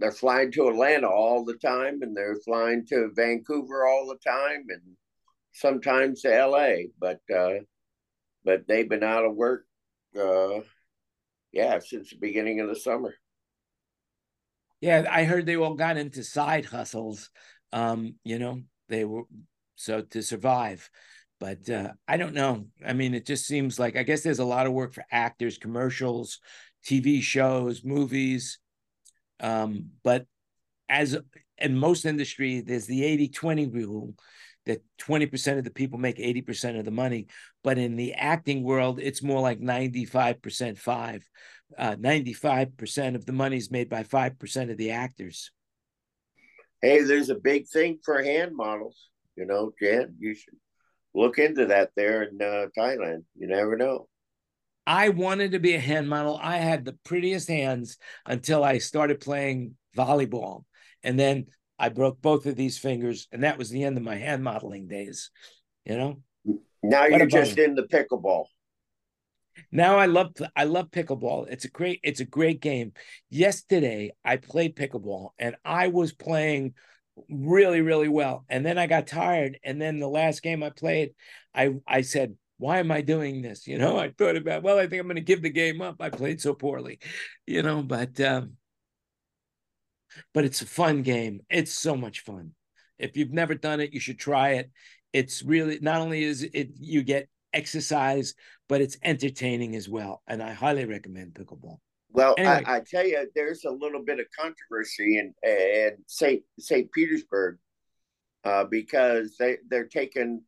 they're flying to Atlanta all the time, and they're flying to Vancouver all the time, and sometimes to L.A. But uh, but they've been out of work uh yeah since the beginning of the summer Yeah, I heard they all got into side hustles. Um, you know, they were so to survive. But uh, I don't know. I mean, it just seems like I guess there's a lot of work for actors, commercials, TV shows, movies. Um, but as in most industry, there's the 80-20 rule that 20% of the people make 80% of the money. But in the acting world, it's more like 95% five. Uh, 95% of the money is made by 5% of the actors. hey there's a big thing for hand models you know jan you should look into that there in uh, thailand you never know I wanted to be a hand model. I had the prettiest hands until I started playing volleyball. And then I broke both of these fingers, and that was the end of my hand modeling days. You know? now What you're just it? in the pickleball Now I love I love pickleball. It's a great it's a great game. Yesterday I played pickleball and I was playing really really well. And then I got tired and then the last game I played I I said why am I doing this? You know, I thought about well I think I'm going to give the game up. I played so poorly. You know, but um but it's a fun game. It's so much fun. If you've never done it, you should try it. It's really not only is it you get exercise, but it's entertaining as well. And I highly recommend pickleball. well Anyway. I, I tell you there's a little bit of controversy in in st st petersburg uh because they they're taking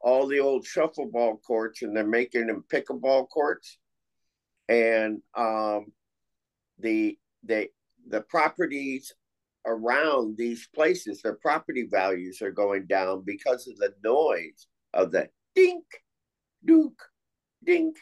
all the old shuffleball courts and they're making them pickleball courts. And um the the the properties around these places their property values are going down because of the noise of the dink dunk dink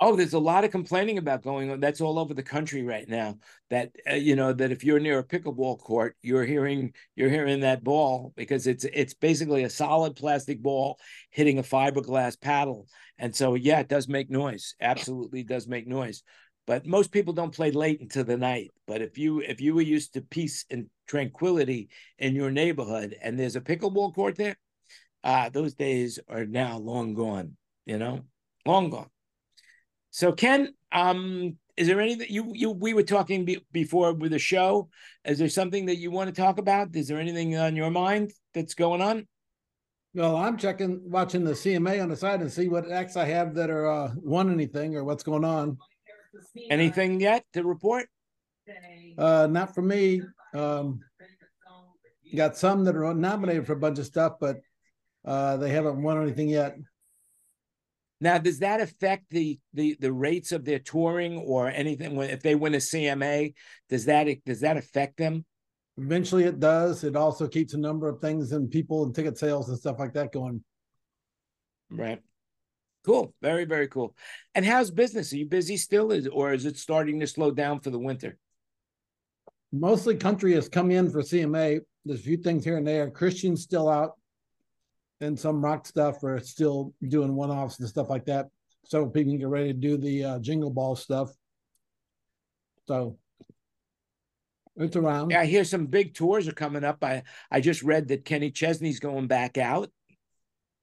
Oh, there's a lot of complaining about going on. That's all over the country right now. That uh, you know that if you're near a pickleball court, you're hearing you're hearing that ball because it's it's basically a solid plastic ball hitting a fiberglass paddle, and so yeah, it does make noise. Absolutely does make noise. But most people don't play late into the night. But if you if you were used to peace and tranquility in your neighborhood, and there's a pickleball court there, uh, those days are now long gone. You know, long gone. So Ken, um, is there anything you you we were talking be, before with the show? Is there something that you want to talk about? Is there anything on your mind that's going on? Well, I'm checking, watching the CMA on the side and see what acts I have that are uh, won anything or what's going on. Anything yet to report? Uh, not for me. Um, got some that are nominated for a bunch of stuff, but uh, they haven't won anything yet. Now, does that affect the the the rates of their touring or anything? When if they win a CMA, does that does that affect them? Eventually, it does. It also keeps a number of things and people and ticket sales and stuff like that going. Right. Cool. Very very cool. And how's business? Are you busy still, is, or is it starting to slow down for the winter? Mostly country has come in for CMA. There's a few things here and there. Christian's still out, and some rock stuff are still doing one offs and stuff like that. So people can get ready to do the uh, jingle ball stuff. So it's around. Yeah, I hear some big tours are coming up. I I just read that Kenny Chesney's going back out.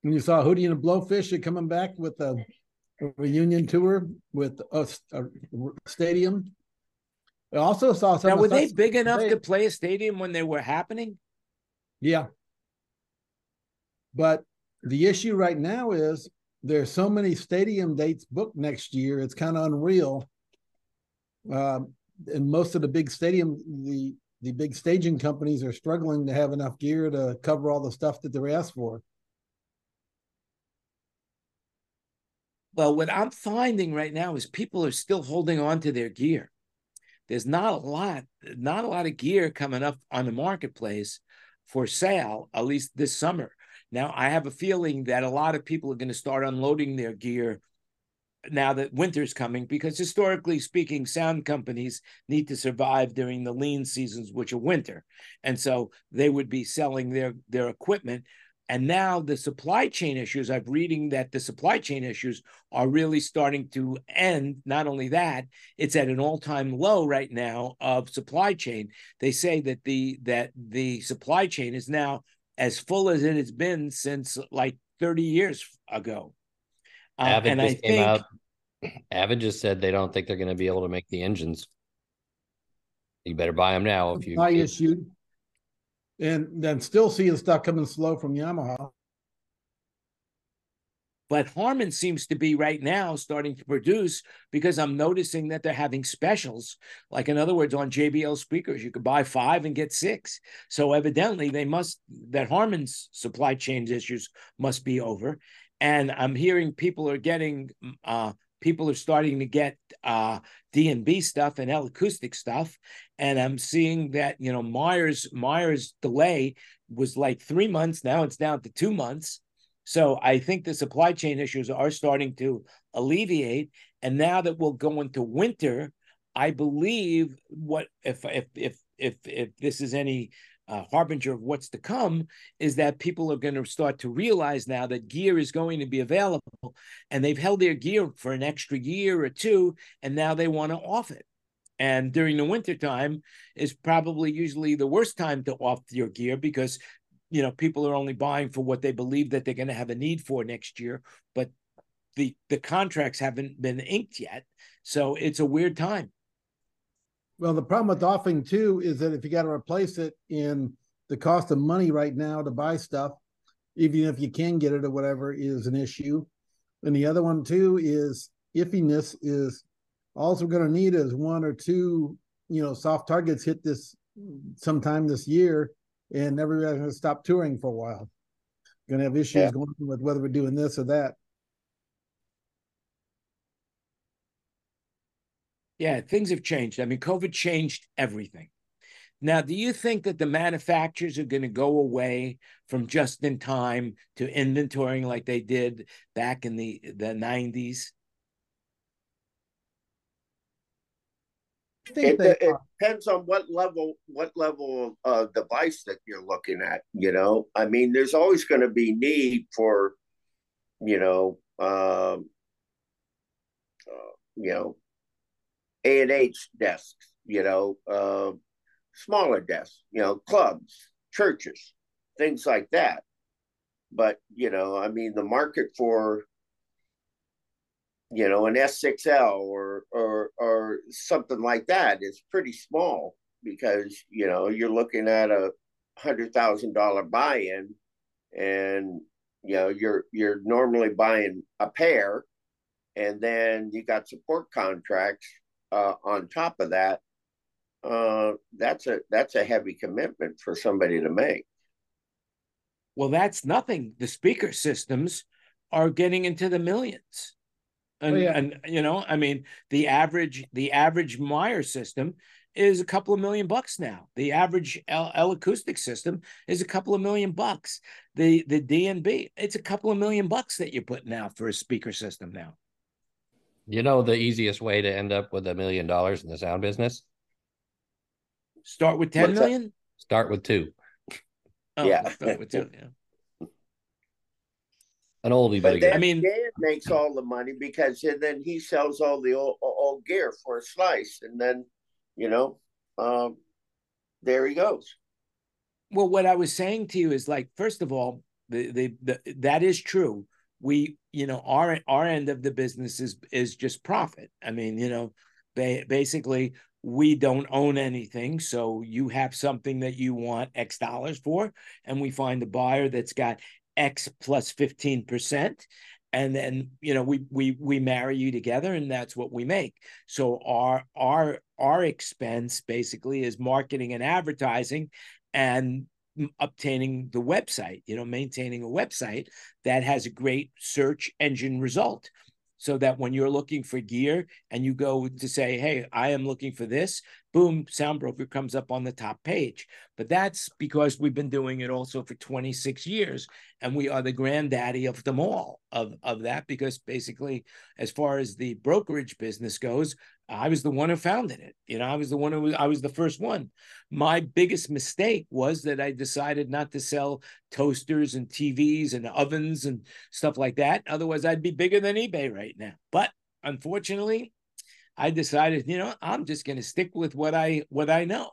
And you saw Hootie and the Blowfish are coming back with a reunion tour with a, a stadium. I also saw some. Now, were they big enough they- to play a stadium when they were happening? Yeah. But the issue right now is there's so many stadium dates booked next year. It's kind of unreal. Um, and most of the big stadium, the the big staging companies are struggling to have enough gear to cover all the stuff that they're asked for. Well, what I'm finding right now is people are still holding on to their gear. There's not a lot, not a lot of gear coming up on the marketplace for sale, at least this summer. Now, I have a feeling that a lot of people are going to start unloading their gear now that winter's coming, because historically speaking, sound companies need to survive during the lean seasons, which are winter, and so they would be selling their their equipment. And now the supply chain issues, I'm reading that the supply chain issues are really starting to end. Not only that, it's at an all-time low right now of supply chain. They say that the that the supply chain is now as full as it has been since like 30 years ago. Uh, Avid and just I came think out. Avid just said they don't think they're going to be able to make the engines. You better buy them now if you. Supply if- issue. And then still seeing stuff coming slow from Yamaha. But Harman seems to be right now starting to produce because I'm noticing that they're having specials. Like, in other words, on JBL speakers, you could buy five and get six. So, evidently, they must, that Harman's supply chain issues must be over. And I'm hearing people are getting, uh, people are starting to get uh, D&B stuff and L acoustic stuff. And I'm seeing that, you know, Meyer's, Meyer's delay was like three months. Now it's down to two months. So I think the supply chain issues are starting to alleviate. And now that we'll go into winter, I believe what if if if if if this is any uh, harbinger of what's to come is that people are going to start to realize now that gear is going to be available, and they've held their gear for an extra year or two, and now they want to off it. And during the winter time is probably usually the worst time to off your gear because you know people are only buying for what they believe that they're going to have a need for next year but the the contracts haven't been inked yet so it's a weird time Well, the problem with offing too is that if you got to replace it in the cost of money right now to buy stuff, even if you can get it or whatever, is an issue. And the other one too is iffiness is all we're going to need is one or two, you know, soft targets hit this sometime this year, and everybody's going to stop touring for a while. Going to have issues Yeah. going on with whether we're doing this or that. yeah things have changed i mean covid changed everything now do you think that the manufacturers are going to go away from just in time to inventorying like they did back in the the 90s I think It, it depends on what level what level of uh, device that you're looking at. You know, I mean, there's always going to be need for, you know, um, uh, you know, A and H desks. You know, uh, smaller desks. You know, clubs, churches, things like that. But you know, I mean, the market for you know an S6L or or or something like that. Is pretty small because you know you're looking at a hundred thousand dollar buy-in and you know you're you're normally buying a pair and then you got support contracts uh, on top of that uh, that's a that's a heavy commitment for somebody to make. Well that's nothing. The speaker systems are getting into the millions Oh, and, Oh, yeah. and you know i mean the average the average meyer system is a couple of million bucks now the average L, L acoustic system is a couple of million bucks the the D&B it's a couple of million bucks that you're putting out for a speaker system now You know the easiest way to end up with a million dollars in the sound business? start with 10 What's that? Start with two. oh, Yeah. start with two, yeah. An oldie but, but a then I mean- Dan makes all the money because and then he sells all the old, old gear for a slice and then you know um there he goes. Well, what I was saying to you is like, first of all, the, the the that is true. we you know our our end of the business is is just profit. I mean you know ba- basically we don't own anything so you have something that you want x dollars for and we find a buyer that's got x plus 15% and then you know we we we marry you together and that's what we make. So our our our expense basically is marketing and advertising and obtaining the website you know maintaining a website that has a great search engine result. So that when you're looking for gear and you go to say hey i am looking for this boom soundbroker comes up on the top page but that's because we've been doing it also for 26 years and we are the granddaddy of them all of, of that because basically as far as the brokerage business goes I was the one who founded it. You know, I was the one who was, I was the first one. My biggest mistake was that I decided not to sell toasters and TVs and ovens and stuff like that. Otherwise, I'd be bigger than eBay right now. But unfortunately, I decided, you know, I'm just going to stick with what I what I know.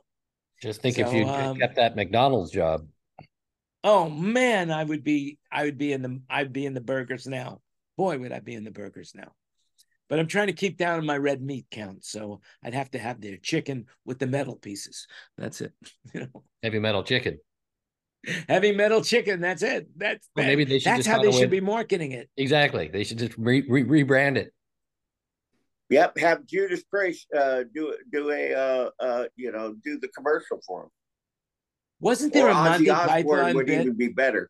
Just think so, if you um, kept that McDonald's job. Oh man, I would be I would be in the I'd be in the burgers now. Boy, would I be in the burgers now but I'm trying to keep down my red meat count. So I'd have to have their chicken with the metal pieces. That's it. You know, heavy metal chicken. Heavy metal chicken. That's it. That's well, maybe they should. That's how they should be marketing it. Exactly. They should just re- re- rebrand it. Yep. Have Judas Priest uh, do do a uh, uh, you know do the commercial for him. Wasn't there or a Monty Python would bit? even be better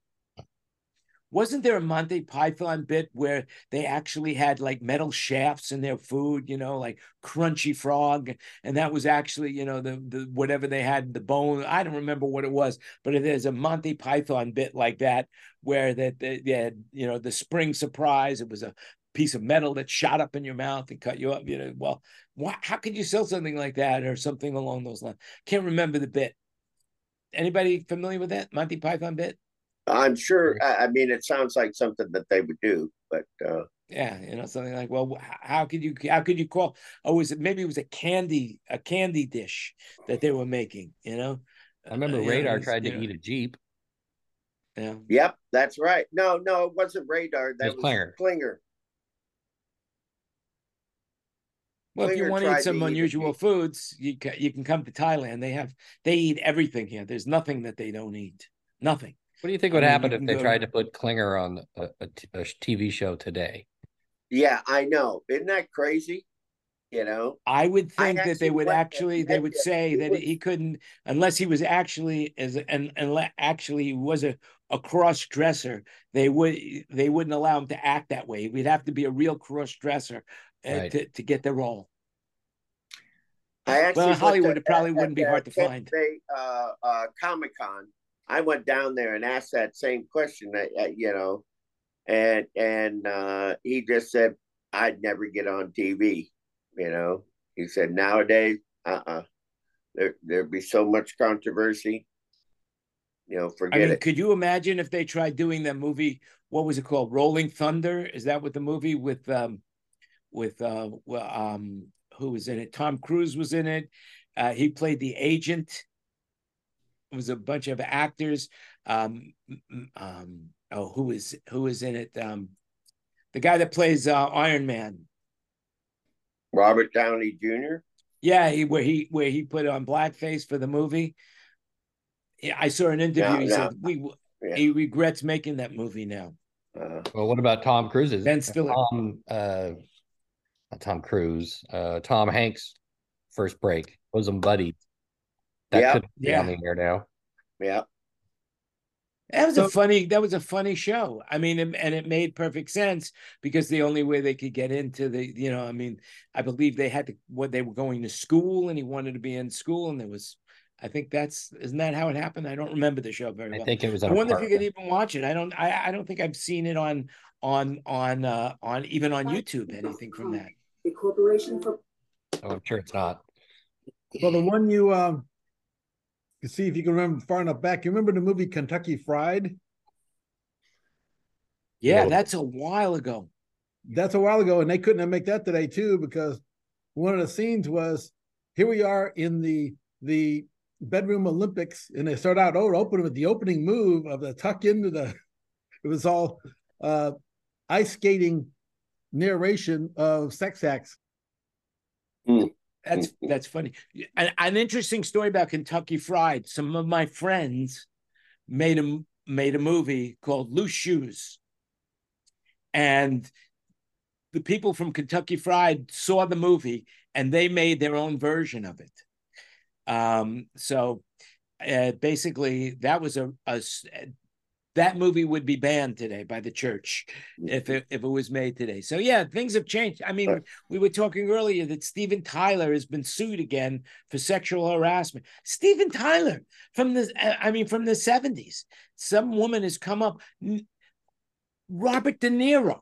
wasn't there a Monty Python bit where they actually had like metal shafts in their food, you know, like crunchy frog, and that was actually, you know, the the whatever they had the bone. I don't remember what it was, but there's a Monty Python bit like that where that they, they had, you know, the spring surprise. It was a piece of metal that shot up in your mouth and cut you up. You know, well, why, how could you sell something like that or something along those lines? Can't remember the bit. Anybody familiar with that Monty Python bit? I'm sure. I mean, it sounds like something that they would do, but uh, yeah, you know, something like, well, how could you, how could you call? Oh, was it maybe it was a candy, a candy dish that they were making? You know, I remember uh, Radar know, tried to know. eat a jeep. Yeah. Yep, that's right. No, no, it wasn't Radar. That was, was Klinger. Klinger. Well, if you want to eat some unusual eat foods, you can, you can come to Thailand. They have they eat everything here. There's nothing that they don't eat. Nothing. What do you think would I mean, happen if they tried to put Klinger on a, a, a TV show today? Yeah, I know. Isn't that crazy? You know, I would think I that they would actually they would say that he couldn't unless he was actually as and and actually was a a cross dresser. They would they wouldn't allow him to act that way. We'd have to be a real cross dresser right. to to get the role. I actually well, Hollywood, it probably wouldn't be hard to find. uh, uh, Comic Con I went down there and asked that same question, that, uh, you know, and and uh, he just said I'd never get on TV. You know, he said nowadays, uh, uh-uh. uh there there'd be so much controversy. You know, forget I mean, it. Could you imagine if they tried doing that movie? What was it called? Rolling Thunder? Is that what the movie with um with uh um who was in it? Tom Cruise was in it. Uh, he played the agent it was a bunch of actors. Um, um, oh, who is who is in it? Um, the guy that plays uh, Iron Man, Robert Downey Jr. Yeah, he, where he where he put on blackface for the movie. Yeah, I saw an interview. he said we yeah. he regrets making that movie now. Uh, well, what about Tom Cruise's? Ben Stiller. Tom, uh, Tom Cruise. Uh, Tom Hanks. First break. Bosom buddy. That yep. could be yeah. on the air now. Yeah. That was so, a funny. That was a funny show. I mean, and it made perfect sense because the only way they could get into the, you know, I mean, I believe they had to what they were going to school, and he wanted to be in school, and there was, I think that's isn't that how it happened? I don't remember the show very well. I think it was. I wonder if you could even watch it. I don't. I I don't think I've seen it on on on uh on even on YouTube anything from that. The corporation for. Oh, I'm sure it's not. Well, the one you um you see if you can remember far enough back. You remember the movie Kentucky Fried? Yeah, that's a while ago. That's a while ago, and they couldn't make that today too because one of the scenes was here we are in the the bedroom Olympics, and they start out oh open with the opening move of the tuck into the. It was all uh ice skating narration of sex acts. That's that's funny. An, an interesting story about Kentucky Fried. Some of my friends made a made a movie called Loose Shoes, and the people from Kentucky Fried saw the movie and they made their own version of it. Um, so uh, basically, that was a, a that movie would be banned today by the church mm-hmm. if it, if it was made today. So yeah, things have changed. I mean, we were talking earlier that Steven Tyler has been sued again for sexual harassment. Steven Tyler from the I mean from the 70s. Some woman has come up Robert De Niro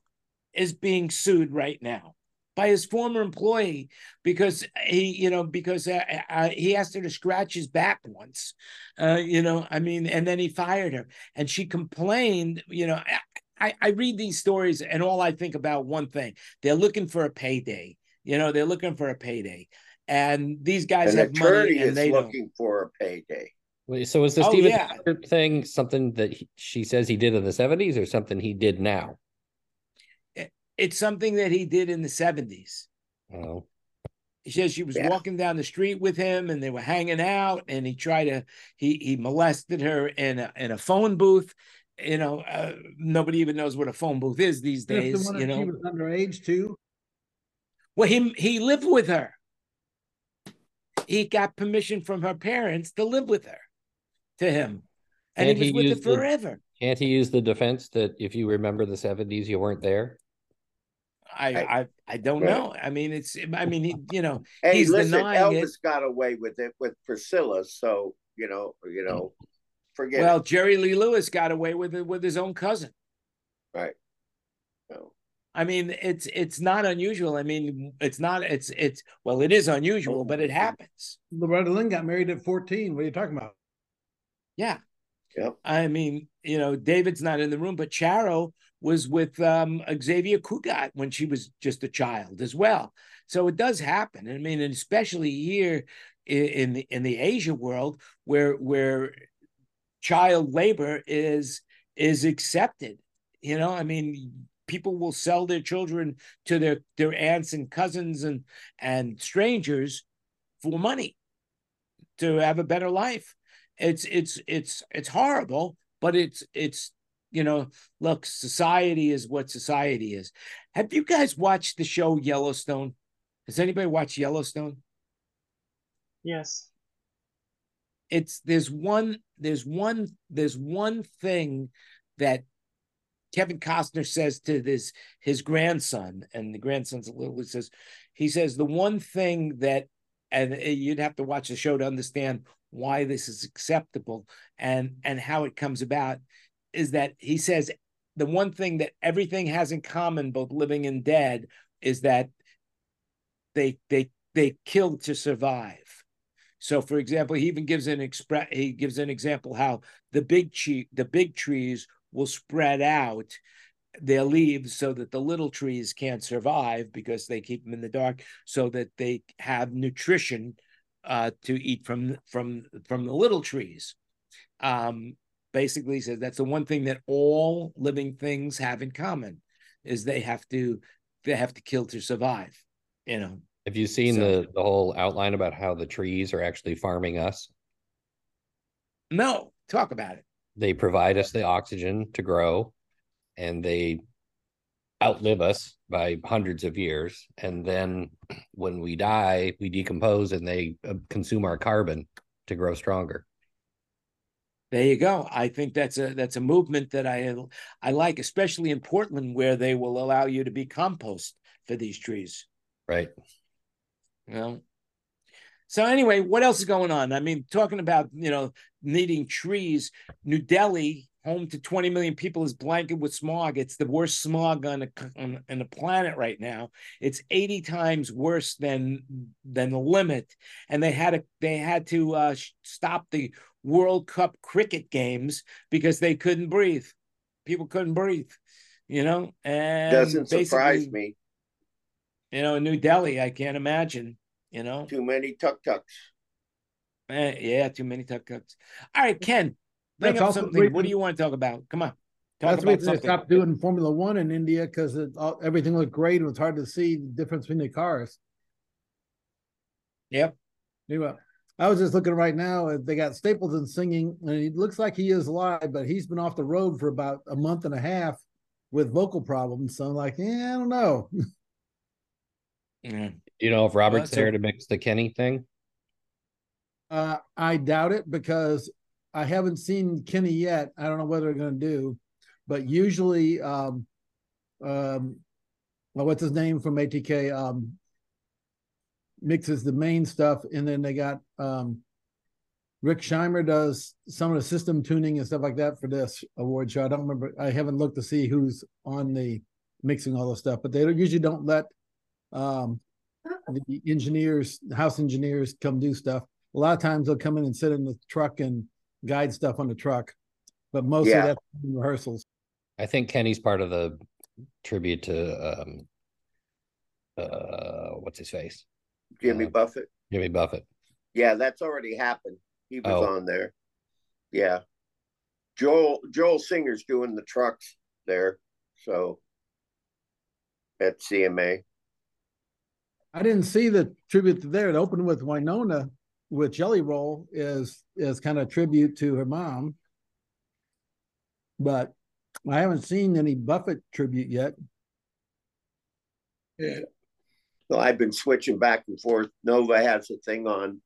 is being sued right now by his former employee because he, you know, because uh, uh, he asked her to scratch his back once, uh, you know, I mean, and then he fired her, and she complained, you know. I, I read these stories and all I think about one thing: they're looking for a payday. You know, they're looking for a payday, and these guys An have money attorney and is they looking don't. for a payday. So is the Oh, Steven yeah. Thing something that he, she says he did in the seventies or something he did now? It's something that he did in the seventies. Oh, She says she was Yeah. walking down the street with him and they were hanging out and he tried to he he molested her in a in a phone booth. You know, uh, nobody even knows what a phone booth is these If the days, you that she know. was underage too. Well, he he lived with her. He got permission from her parents to live with her to him. And Can't he was he with her use the- forever. can't he use the defense that if you remember the seventies, you weren't there? I I- I, I don't Right. know. I mean, it's I mean, he, you know, Hey, He's listen, denying Elvis it. got away with it with Priscilla, so you know, you know, forget well, it. Jerry Lee Lewis got away with it with his own cousin. Right. No. I mean, it's it's not unusual. I mean, it's not it's it's well, it is unusual, but it happens. Loretta Lynn got married at 14. What are you talking about? Yeah. Yep. I mean, you know, David's not in the room, but Charo was with um Xavier Cugat when she was just a child as well. So it does happen. I mean, and especially here i- in the in the Asia world where where child labor is is accepted. You know, I mean, people will sell their children to their their aunts and cousins and and strangers for money to have a better life. It's it's it's it's horrible, but it's it's you know, look, society is what society is. Have you guys watched the show Yellowstone? Has anybody watched Yellowstone? Yes. it's there's one there's one there's one thing that Kevin Costner says to this his grandson, and the grandson's a little. He says, he says the one thing that, and you'd have to watch the show to understand why this is acceptable and and how it comes about, is that he says the one thing that everything has in common, both living and dead, is that they they they kill to survive. So, for example, he even gives an express. He gives an example how the big tree, the big trees will spread out their leaves so that the little trees can't survive because they keep them in the dark, so that they have nutrition uh, to eat from from from the little trees. Um, basically, he says that's the one thing that all living things have in common is they have to they have to kill to survive. You know. Have you seen So- the the whole outline about how the trees are actually farming us? No, talk about it. They provide us the oxygen to grow, and they outlive us by hundreds of years. And then when we die, we decompose and they uh, consume our carbon to grow stronger. There you go. I think that's a that's a movement that I I like, especially in Portland, where they will allow you to be compost for these trees. Right. You know. So anyway, what else is going on? I mean, talking about you know needing trees. New Delhi, home to 20 million people, is blanketed with smog. It's the worst smog on the on, on the planet right now. It's 80 times worse than than the limit, and they had to they had to uh, stop the World Cup cricket games because they couldn't breathe. People couldn't breathe. You know, and Doesn't surprise me. You know, in New Delhi, I can't imagine. You know, Too many tuk tuks. Eh, yeah, too many tuk tuks. All right, Ken, bring That's up also something. What do you want to talk about? Come on. Talk That's the reason they something. stopped doing Formula One in India because everything looked great. and It was hard to see the difference between the cars. Yep. Anyway, I was just looking right now. They got Stapleton singing, and it looks like he is live, but he's been off the road for about a month and a half with vocal problems. So I'm like, yeah, I don't know. Yeah. Do you know if Robert's that's there a- to mix the Kenny thing? Uh, I doubt it because I haven't seen Kenny yet. I don't know what they're going to do, but usually, um, um, well, what's his name from ATK? Um, mixes the main stuff, and then they got um, Rick Scheimer does some of the system tuning and stuff like that for this award show. I don't remember. I haven't looked to see who's on the mixing all the stuff, but they don't, usually don't let um, the engineers, house engineers, come do stuff. A lot of times they'll come in and sit in the truck and guide stuff on the truck, but mostly Yeah. that's in rehearsals. I think Kenny's part of the tribute to um uh what's his face? Jimmy Uh, Buffett. Jimmy Buffett. Yeah, that's already happened. He was Oh. on there. Yeah. Joel Joel Singer's doing the trucks there. So at CMA. I didn't see the tribute there. It opened with Wynonna with Jelly Roll is is kind of tribute to her mom, but I haven't seen any Buffett tribute yet. Yeah. So I've been switching back and forth. Nova has a thing on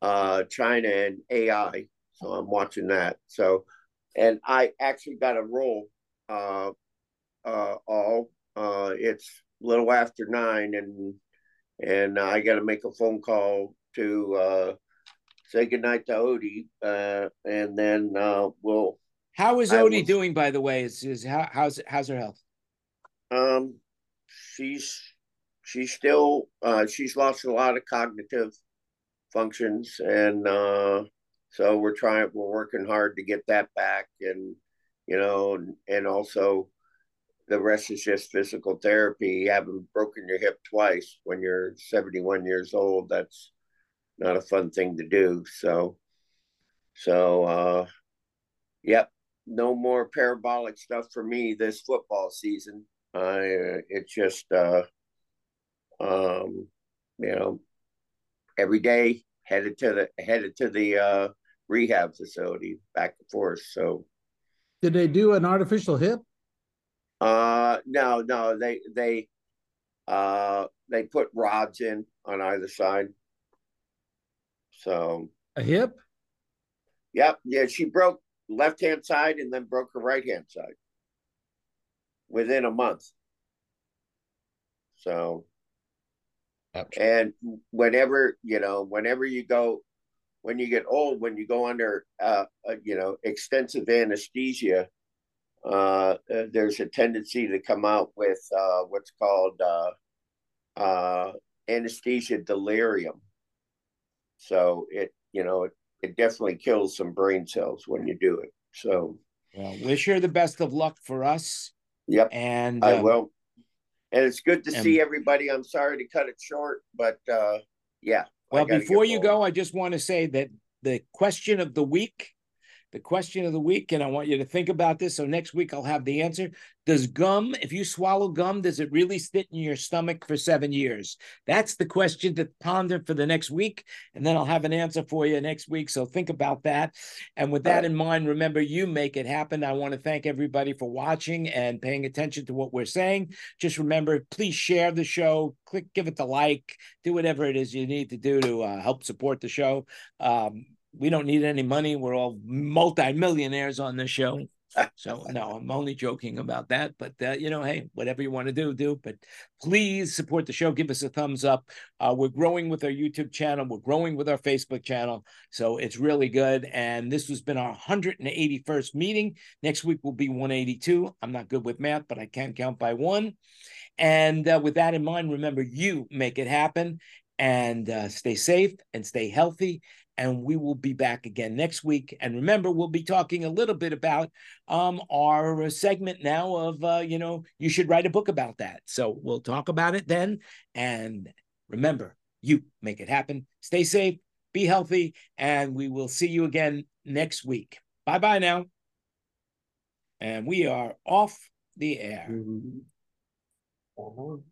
uh China and AI. So I'm watching that. So and I actually got a roll uh uh all uh it's a little after nine and and I gotta make a phone call to uh say goodnight to Odie uh and then uh we'll How is Odie was- doing, by the way? Is is how, how's how's her health? Um, she's she's still uh, she's lost a lot of cognitive functions, and uh, so we're trying we're working hard to get that back, and you know, and, and also the rest is just physical therapy. Having broken your hip twice when you're 71 years old, that's not a fun thing to do. So, so uh, yep, no more parabolic stuff for me this football season. I it's just uh um you know every day headed to the headed to the uh rehab facility back and forth. So Did they do an artificial hip? uh no no they they uh they put rods in on either side. So A hip? yep, yeah, she broke left hand side and then broke her right hand side within a month. So Ouch. and whenever you know whenever you go when you get old when you go under uh, uh you know extensive anesthesia uh, uh there's a tendency to come out with uh what's called uh uh anesthesia delirium so it you know it, it definitely kills some brain cells when you do it so Well, wish her the best of luck for us, yep and I um, will. And it's good to and- see everybody. I'm sorry to cut it short, but uh yeah. Well, before you go, I just want to say that the question of the week, the question of the week, and I want you to think about this. So next week I'll have the answer. Does gum, if you swallow gum, does it really sit in your stomach for seven years? That's the question to ponder for the next week. And then I'll have an answer for you next week. So think about that. And with that in mind, remember you make it happen. I want to thank everybody for watching and paying attention to what we're saying. Just remember, please share the show, click, give it the like, do whatever it is you need to do to uh, help support the show. Um, we don't need any money. We're all multimillionaires on this show. So no, I'm only joking about that. But uh, you know, hey, whatever you want to do, do. But please support the show. Give us a thumbs up. Uh, we're growing with our YouTube channel. We're growing with our Facebook channel. So it's really good. And this has been our 181st meeting. Next week will be 182. I'm not good with math, but I can count by one. And uh, with that in mind, remember you make it happen and uh, stay safe and stay healthy. And we will be back again next week. And remember, we'll be talking a little bit about um, our segment now of, uh, you know, you should write a book about that. So we'll talk about it then. And remember, you make it happen. Stay safe, be healthy, and we will see you again next week. Bye bye now. And we are off the air. Mhm. Oh,